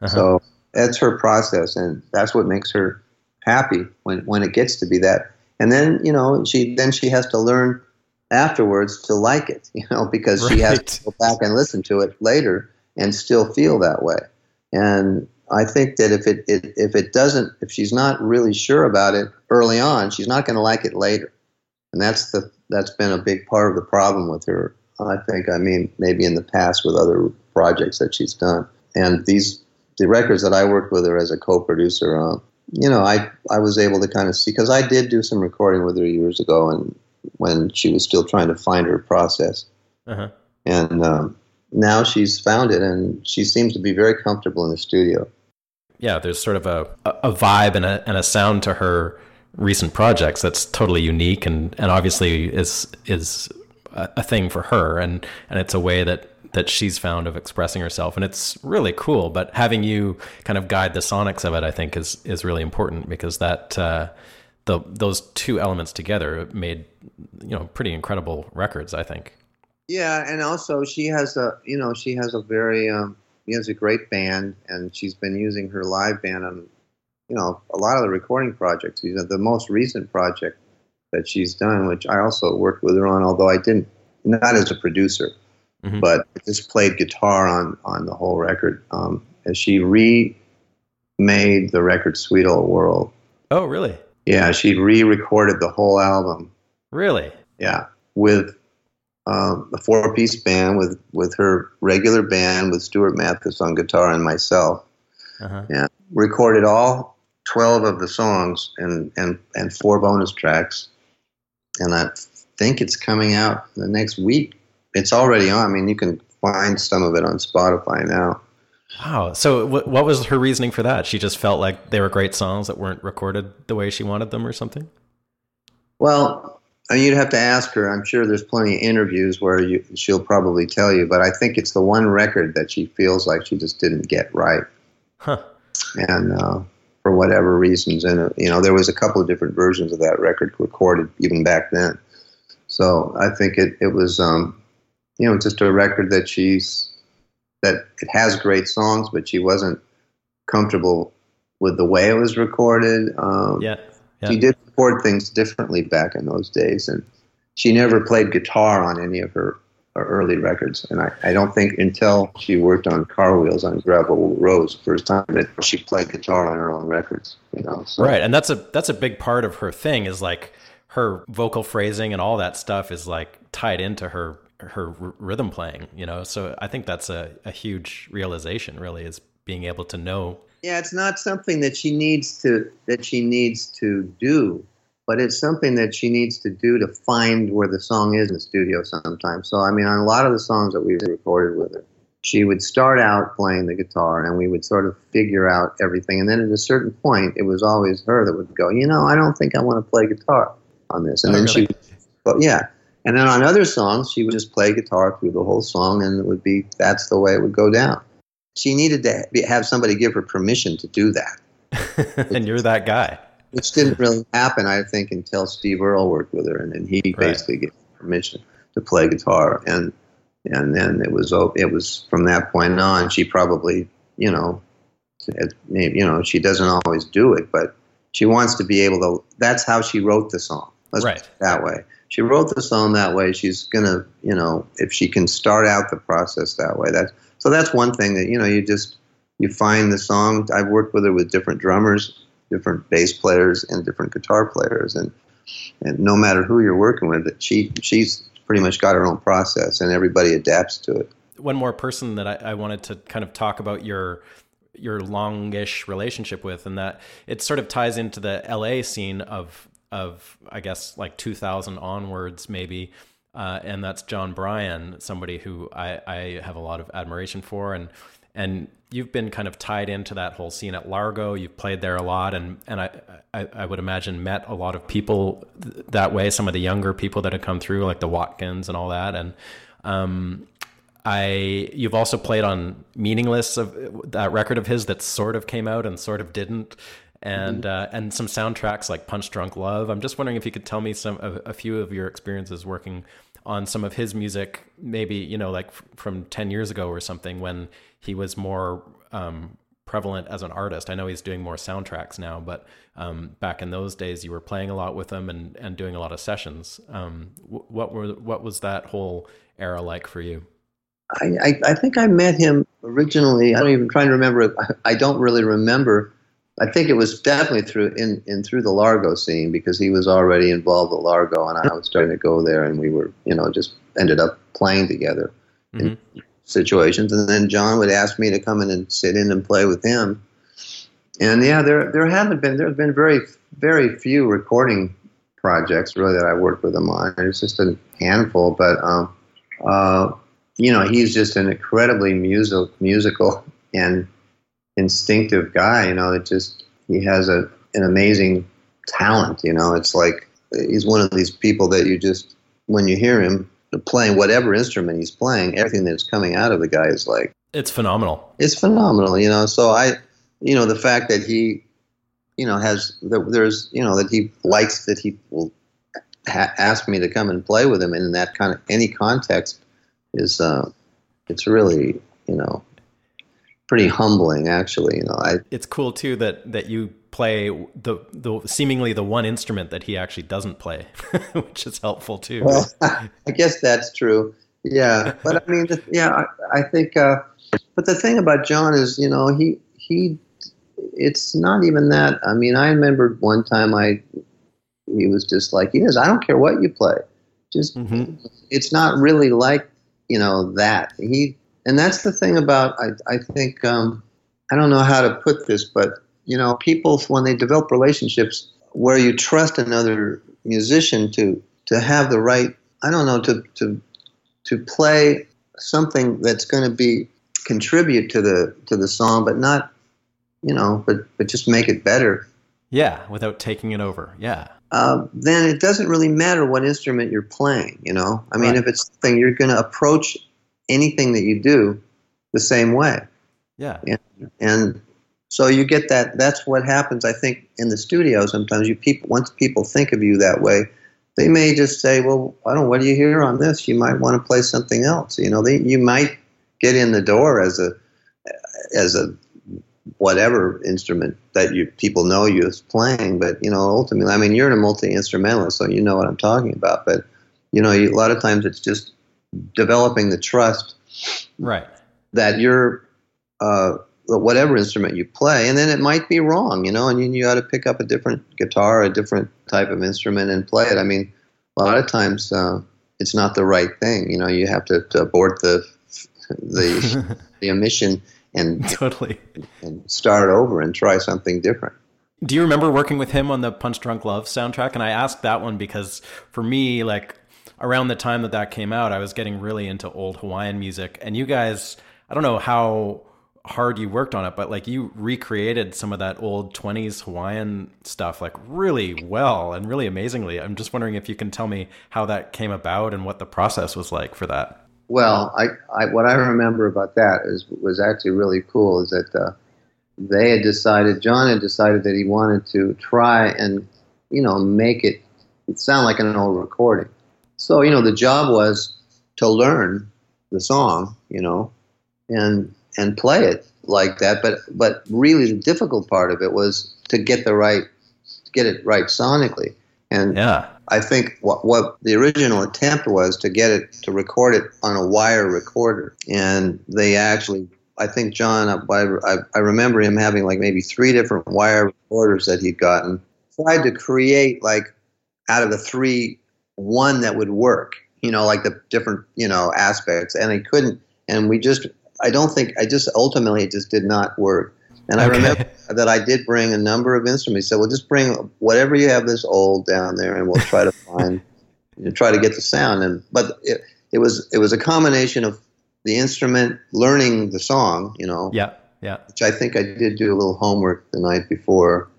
Uh-huh. So that's her process, and that's what makes her happy when when it gets to be that. And then you know she then she has to learn afterwards to like it, you know, because right. she has to go back and listen to it later and still feel that way. And I think that if it, it if it doesn't, if she's not really sure about it early on, she's not going to like it later. And that's the that's been a big part of the problem with her. I think. I mean, maybe in the past with other projects that she's done, and these the records that I worked with her as a co-producer on. You know, I I was able to kind of see because I did do some recording with her years ago, and when she was still trying to find her process. Uh-huh. And um, now she's found it, and she seems to be very comfortable in the studio. Yeah, there's sort of a, a vibe and a, and a sound to her recent projects that's totally unique and, and obviously is is a, a thing for her and, and it's a way that that she's found of expressing herself and it's really cool but having you kind of guide the sonics of it i think is is really important because that uh, the those two elements together made you know pretty incredible records. I think. Yeah, and also she has a you know she has a very um, she has a great band, and she's been using her live band on you know a lot of the recording projects. You know, The most recent project that she's done, which I also worked with her on, although I didn't not as a producer, mm-hmm. but just played guitar on on the whole record. Um, and she remade the record "Sweet Old World." Oh, really? Yeah, she re-recorded the whole album. Really? Yeah, with um, a four-piece band with with her regular band with Stuart Mathis on guitar and myself. Uh-huh. Yeah, recorded all twelve of the songs and and and four bonus tracks, and I think it's coming out the next week. It's already on. I mean, you can find some of it on Spotify now. Wow. So, what, what was her reasoning for that? She just felt like they were great songs that weren't recorded the way she wanted them, or something. Well, I mean, you'd have to ask her. I'm sure there's plenty of interviews where you, she'll probably tell you, but I think it's the one record that she feels like she just didn't get right. Huh. And uh, for whatever reasons, and uh, you know, there was a couple of different versions of that record recorded even back then. So I think it it was, um, you know, just a record that she's that it has great songs, but she wasn't comfortable with the way it was recorded. Um, yeah, yeah. She did record things differently back in those days, and she never played guitar on any of her, her early records. And I, I don't think until she worked on Car Wheels on Gravel Roads, first time that she played guitar on her own records. You know, so. right? And that's a that's a big part of her thing is like her vocal phrasing and all that stuff is like tied into her her r- rhythm playing, you know. So I think that's a, a huge realization, really, is being able to know. Yeah, it's not something that she needs to that she needs to do, but it's something that she needs to do to find where the song is in the studio sometimes. So I mean, on a lot of the songs that we recorded with her, she would start out playing the guitar, and we would sort of figure out everything. And then at a certain point, it was always her that would go, you know, I don't think I want to play guitar on this, and oh, then really? she, well, yeah. And then on other songs, she would just play guitar through the whole song, and it would be that's the way it would go down. She needed to have somebody give her permission to do that. and you're that guy. Which didn't really happen, I think, until Steve Earle worked with her, and then he right. basically gave permission to play guitar, and and then it was oh, it was from that point on. She probably, you know, you know, she doesn't always do it, but she wants to be able to. That's how she wrote the song. Let's right. that way she wrote the song that way. She's gonna, you know, if she can start out the process that way, that's so that's one thing that you know you just you find the song. I've worked with her with different drummers, different bass players, and different guitar players, and and no matter who you're working with, she she's pretty much got her own process, and everybody adapts to it. One more person that I, I wanted to kind of talk about your your longish relationship with, and that it sort of ties into the LA scene of of I guess like 2000 onwards maybe uh, and that's Jon Brion, somebody who I, I have a lot of admiration for, and and you've been kind of tied into that whole scene at Largo. You've played there a lot, and and I I, I would imagine met a lot of people th- that way. Some of the younger people that have come through, like the Watkins and all that, and um, I you've also played on Meaningless of that record of his that sort of came out and sort of didn't. And mm-hmm. uh, and some soundtracks like Punch Drunk Love. I'm just wondering if you could tell me some a, a few of your experiences working on some of his music, maybe you know like f- from ten years ago or something when he was more um, prevalent as an artist. I know he's doing more soundtracks now, but um, back in those days, you were playing a lot with him and, and doing a lot of sessions. Um, what were what was that whole era like for you? I, I, I, think I met him originally. I don't even trying to remember. I don't really remember. I think it was definitely through in, in through the Largo scene because he was already involved at Largo, and I was starting to go there, and we were you know just ended up playing together mm-hmm. in situations. And then Jon would ask me to come in and sit in and play with him. And yeah, there there haven't been there have been very very few recording projects really that I worked with him on. It's just a handful, but um, uh, you know, he's just an incredibly musical, musical and instinctive guy. You know, it just he has a an amazing talent. You know, it's like he's one of these people that you just when you hear him playing whatever instrument he's playing, everything that's coming out of the guy is like it's phenomenal. It's phenomenal. You know, so I, you know, the fact that he, you know, has that there's you know that he likes that he will ha- ask me to come and play with him in that kind of any context is uh, it's really you know pretty humbling actually you know I it's cool too that that you play the the seemingly the one instrument that he actually doesn't play which is helpful too. Well I guess that's true. Yeah but I mean yeah I, I think uh, but the thing about Jon is you know he he it's not even that. I mean I remember one time I he was just like he is I don't care what you play. Just mm-hmm. it's not really like you know that. He and that's the thing about I I think um, I don't know how to put this, but you know people when they develop relationships where you trust another musician to to have the right I don't know to to to play something that's going to be contribute to the to the song, but not you know, but but just make it better. Yeah, without taking it over. Yeah. Uh, then it doesn't really matter what instrument you're playing. You know, I mean, right. if it's something you're going to approach anything that you do the same way. Yeah. And, and so you get that. That's what happens. I think in the studio sometimes you people once people think of you that way, they may just say, "Well, I don't. What do you hear on this? You might want to play something else." You know, they you might get in the door as a as a whatever instrument that you people know you as playing. But you know, ultimately, I mean, you're a multi instrumentalist, so you know what I'm talking about. But you know, you, a lot of times it's just developing the trust, right? That you're uh, whatever instrument you play, and then it might be wrong, you know, and you, you got to pick up a different guitar, a different type of instrument, and play it. I mean, a lot of times uh, it's not the right thing. You know, you have to, to abort the the the emission and totally and start over and try something different. Do you remember working with him on the Punch Drunk Love soundtrack? And I asked that one because for me, like around the time that that came out, I was getting really into old Hawaiian music, and you guys, I don't know how hard you worked on it, but like you recreated some of that old 20s Hawaiian stuff like really well and really amazingly. I'm just wondering if you can tell me how that came about and what the process was like for that. Well, I, I, what I remember about that is was actually really cool. Is that uh, they had decided, Jon had decided that he wanted to try and you know make it, it sound like an old recording. So you know the job was to learn the song, you know, and and play it like that. But but really the difficult part of it was to get the right, to get it right sonically. And yeah. I think what, what the original attempt was to get it to record it on a wire recorder, and they actually, I think Jon, I, I remember him having like maybe three different wire recorders that he'd gotten. Tried to create like out of the three, one that would work, you know, like the different you know aspects, and he couldn't. And we just, I don't think, I just ultimately it just did not work. And okay. I remember that I did bring a number of instruments. So we'll just bring whatever you have this old down there, and we'll try to find you know, try to get the sound. And but it, it was it was a combination of the instrument, learning the song, you know, Yeah, yeah. which I think I did do a little homework the night before,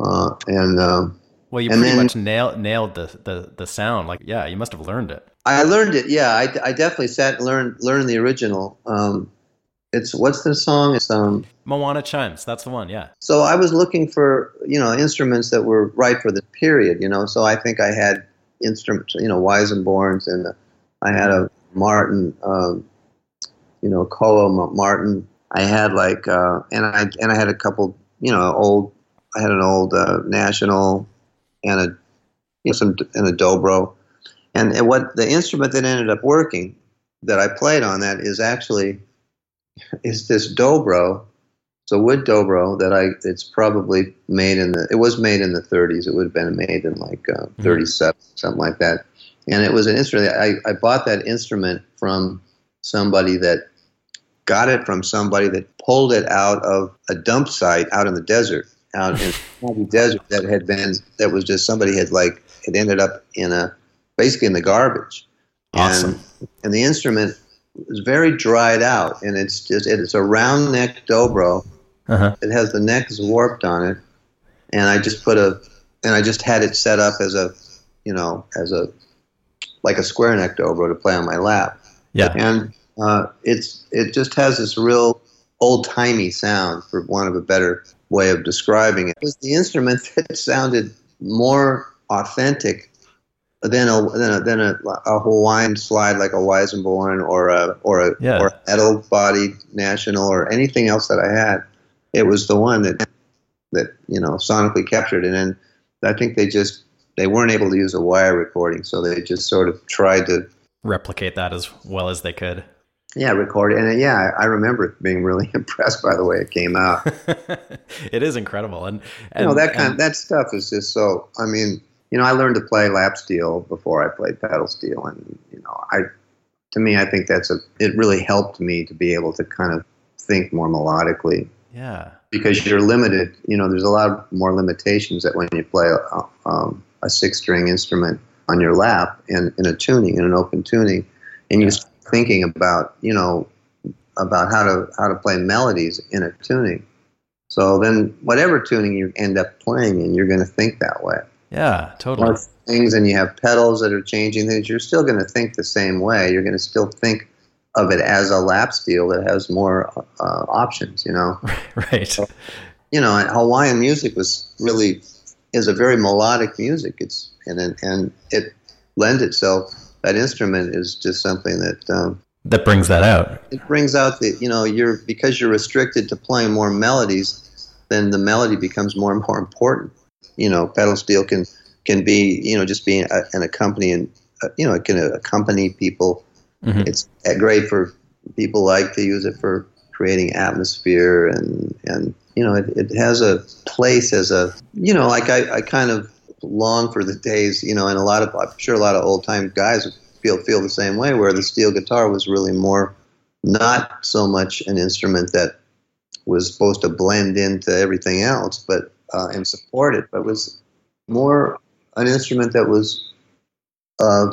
uh, and um, Well, you And pretty then- much nailed nailed the, the the sound. Like, yeah, you must have learned it. I learned it. Yeah, I, I definitely sat and learned learned the original. Um, it's what's the song? It's um. Moana chimes. That's the one. Yeah. So I was looking for you know instruments that were right for the period. You know, so I think I had instruments. You know, Weisenborns, and I had a Martin. Um, you know, Koa Martin. I had like, uh, and I and I had a couple. You know, old. I had an old uh, National, and a you know, some and a Dobro, and, and what the instrument that ended up working that I played on that is actually is this Dobro. It's a wood dobro that I. It's probably made in the. It was made in the 30s. It would have been made in like uh, 37, something like that. And it was an instrument. I, I bought that instrument from somebody that got it from somebody that pulled it out of a dump site out in the desert, out in the desert that had been that was just somebody had like it ended up in a basically in the garbage. Awesome. And, and the instrument is very dried out, and it's just it's a round neck dobro. Uh-huh. It has the neck is warped on it, and I just put a and I just had it set up as a you know as a like a square neck dobro to play on my lap, Yeah. and uh, it's it just has this real old timey sound, for want of a better way of describing it. It was the instrument that sounded more authentic than a than a, than a, a Hawaiian slide like a Weisenborn or a or a Yeah. or a metal bodied national or anything else that I had. It was the one that that you know sonically captured it, and I think they just they weren't able to use a wire recording, so they just sort of tried to Replicate that as well as they could. Yeah record it. And uh, yeah, I remember being really impressed by the way it came out. it is incredible, and, and you know that kind and- that stuff is just so. I mean, you know, I learned to play lap steel before I played pedal steel, and you know, I to me, I think that's a. It really helped me to be able to kind of think more melodically yeah, because you're limited. You know, there's a lot more limitations that when you play a, um, a six string instrument on your lap in, in a tuning, in an open tuning, and you thinking about, you know, about how to how to play melodies in a tuning. So then, whatever tuning you end up playing in, you're going to think that way. yeah, totally. Things, and you have pedals that are changing things. You're still going to think the same way. You're going to still think of it as a lap steel that has more uh, options. You know right. So, you know, Hawaiian music was really is a very melodic music. It's and and- and it lends itself. That instrument is just something that um, That brings that out. it brings out that you know you're because you're restricted to playing more melodies, then the melody becomes more and more important. You know, pedal steel can can be you know just being a, an accompanying uh, you know it can accompany people. Mhm. It's uh, great for people like to use it for creating atmosphere and and you know it, it has a place as a you know like I, I kind of long for the days you know and a lot of I'm sure a lot of old time guys feel feel the same way where the steel guitar was really more not so much an instrument that was supposed to blend into everything else but uh, and support it but was more an instrument that was uh,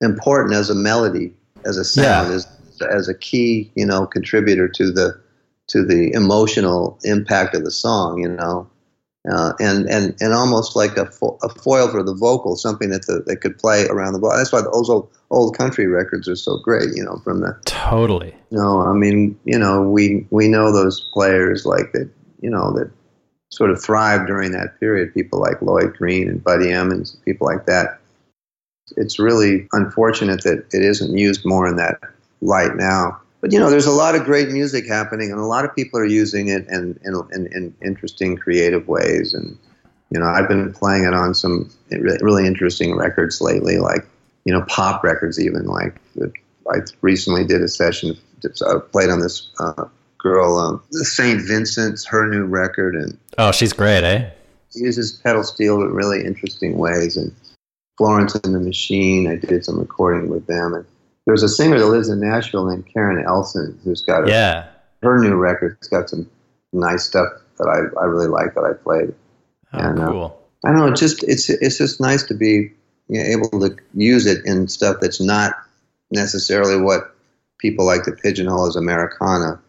important as a melody as a sound Yeah. as as a key you know contributor to the to the emotional impact of the song you know uh, and and and almost like a, fo- a foil for the vocal, something that the, that could play around the ball. That's why those old old country records are so great. You know, from the Totally. you know, I mean, you know, we we know those players like that. You know that sort of thrived during that period. People like Lloyd Green and Buddy Emmons, people like that. It's really unfortunate that it isn't used more in that light now. But you know, there's a lot of great music happening, and a lot of people are using it in in, in, in interesting, creative ways. And you know, I've been playing it on some really interesting records lately, like you know, pop records, even like I recently did a session, uh, played on this uh, girl, um, Saint Vincent's, her new record, and Oh, she's great, eh? uses pedal steel in really interesting ways. And Florence and the Machine, I did some recording with them. And there's a singer that lives in Nashville named Karen Elson, who's got a, Yeah. her new record's got some nice stuff that I, I really like that I played. Oh, And, uh, cool. I don't know, it's just it's it's just nice to be you know, able to use it in stuff that's not necessarily what people like to pigeonhole as Americana.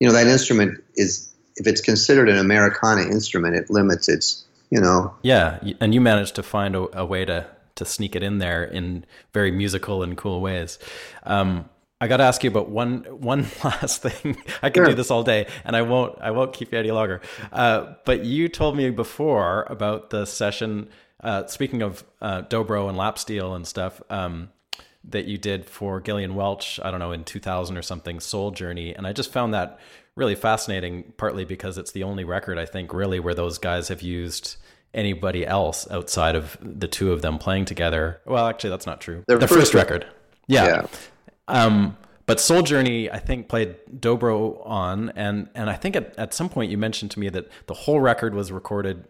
You know, that instrument is, if it's considered an Americana instrument, it limits its, you know. Yeah, and you managed to find a, a way to to sneak it in there in very musical and cool ways. Um, I got to ask you about one one last thing. I could Sure. do this all day, and I won't. I won't keep you any longer. Uh, but you told me before about the session. Uh, speaking of uh, dobro and lap steel and stuff, um, that you did for Gillian Welch. I don't know in 2000 or something. Soul Journey, and I just found that really fascinating. Partly because it's the only record I think really where those guys have used anybody else outside of the two of them playing together. Well, actually, that's not true. Their the first first record. Yeah. Yeah. Um, but Soul Journey, I think, played dobro on, and and I think at, at some point you mentioned to me that the whole record was recorded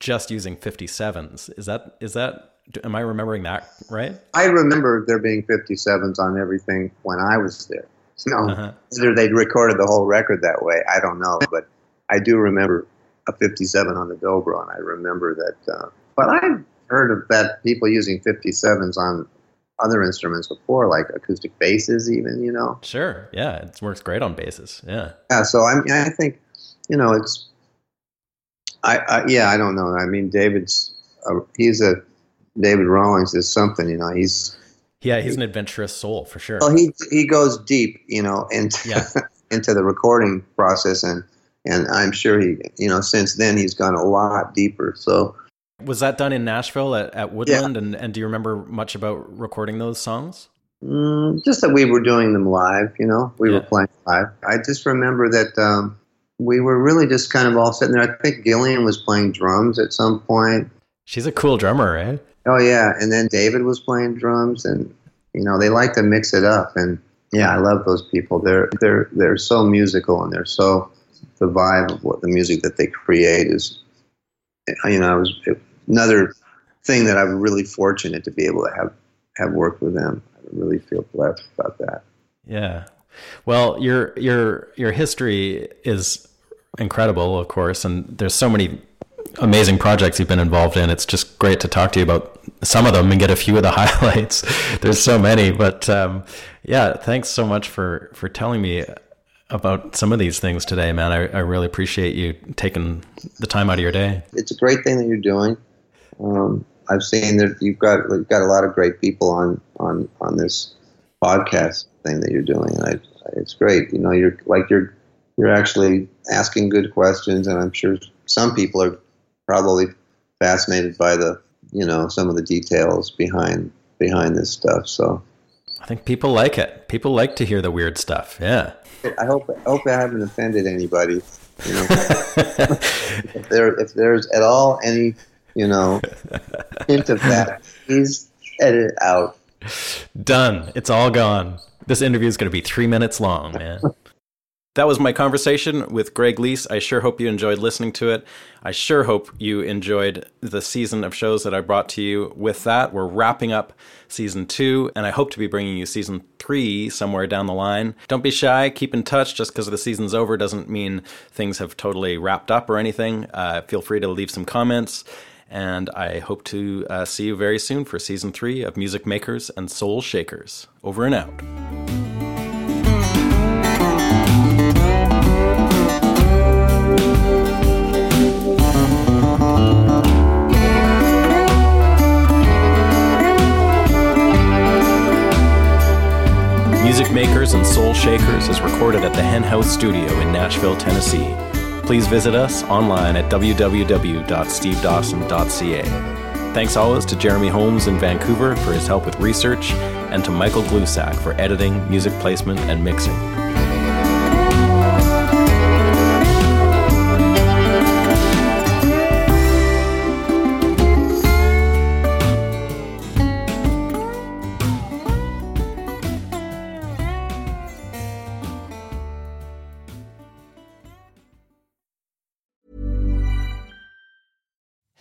just using 57s. Is that is that? Am I remembering that right? I remember there being 57s on everything when I was there. No, Uh-huh. whether they'd recorded the whole record that way, I don't know. But I do remember a 57 on the dobro, and I remember that. Uh, but I've heard of that people using 57s on other instruments before, like acoustic basses, even. You know. Sure. Yeah, it works great on basses. Yeah. Yeah. So I mean, I think, you know, it's. I, I yeah, I don't know. I mean, David's uh, he's a David Rawlings is something. You know, he's Yeah, he's an adventurous soul for sure. Well, he he goes deep, you know, into Yeah. into the recording process, and and I'm sure he, you know, since then he's gone a lot deeper. So Was that done in Nashville at, at Woodland? And and do you remember much about recording those songs? mm, just that we were doing them live, you know, we were playing live. I just remember that um, we were really just kind of all sitting there. I think Gillian was playing drums at some point. She's a cool drummer, eh? Oh yeah, and then David was playing drums, and you know they like to mix it up. And yeah, I love those people. They're they're they're so musical, and they're so the vibe of what the music that they create is. You know, it was another thing that I'm really fortunate to be able to have have worked with them. I really feel blessed about that. Yeah. Well, your your your history is incredible, of course, and there's so many amazing projects you've been involved in. It's just great to talk to you about some of them and get a few of the highlights. there's so many, but um, yeah, thanks so much for for telling me about some of these things today, man. I, I really appreciate you taking the time out of your day. It's a great thing that you're doing. Um, I've seen that you've got you've got a lot of great people on on on this podcast thing that you're doing. I, it's great. You know, you're like you're you're actually asking good questions, and I'm sure some people are probably fascinated by the you know some of the details behind behind this stuff. So I think people like it. People like to hear the weird stuff. Yeah. I hope I hope I haven't offended anybody. You know, if there if there's at all any you know hint of that, please edit it out. Done. It's all gone. This interview is going to be three minutes long, man. That was my conversation with Greg Leisz. I sure hope you enjoyed listening to it. I sure hope you enjoyed the season of shows that I brought to you. With that, we're wrapping up season two, and I hope to be bringing you season three somewhere down the line. Don't be shy. Keep in touch. Just because the season's over doesn't mean things have totally wrapped up or anything. Uh, feel free to leave some comments. And I hope to uh, see you very soon for season three of Music Makers and Soul Shakers. Over and out. Makers and Soul Shakers is recorded at the Hen House Studio in Nashville, Tennessee. Please visit us online at www.stevedawson.ca. Thanks always to Jeremy Holmes in Vancouver for his help with research, and to Michael Glusack for editing, music placement, and mixing.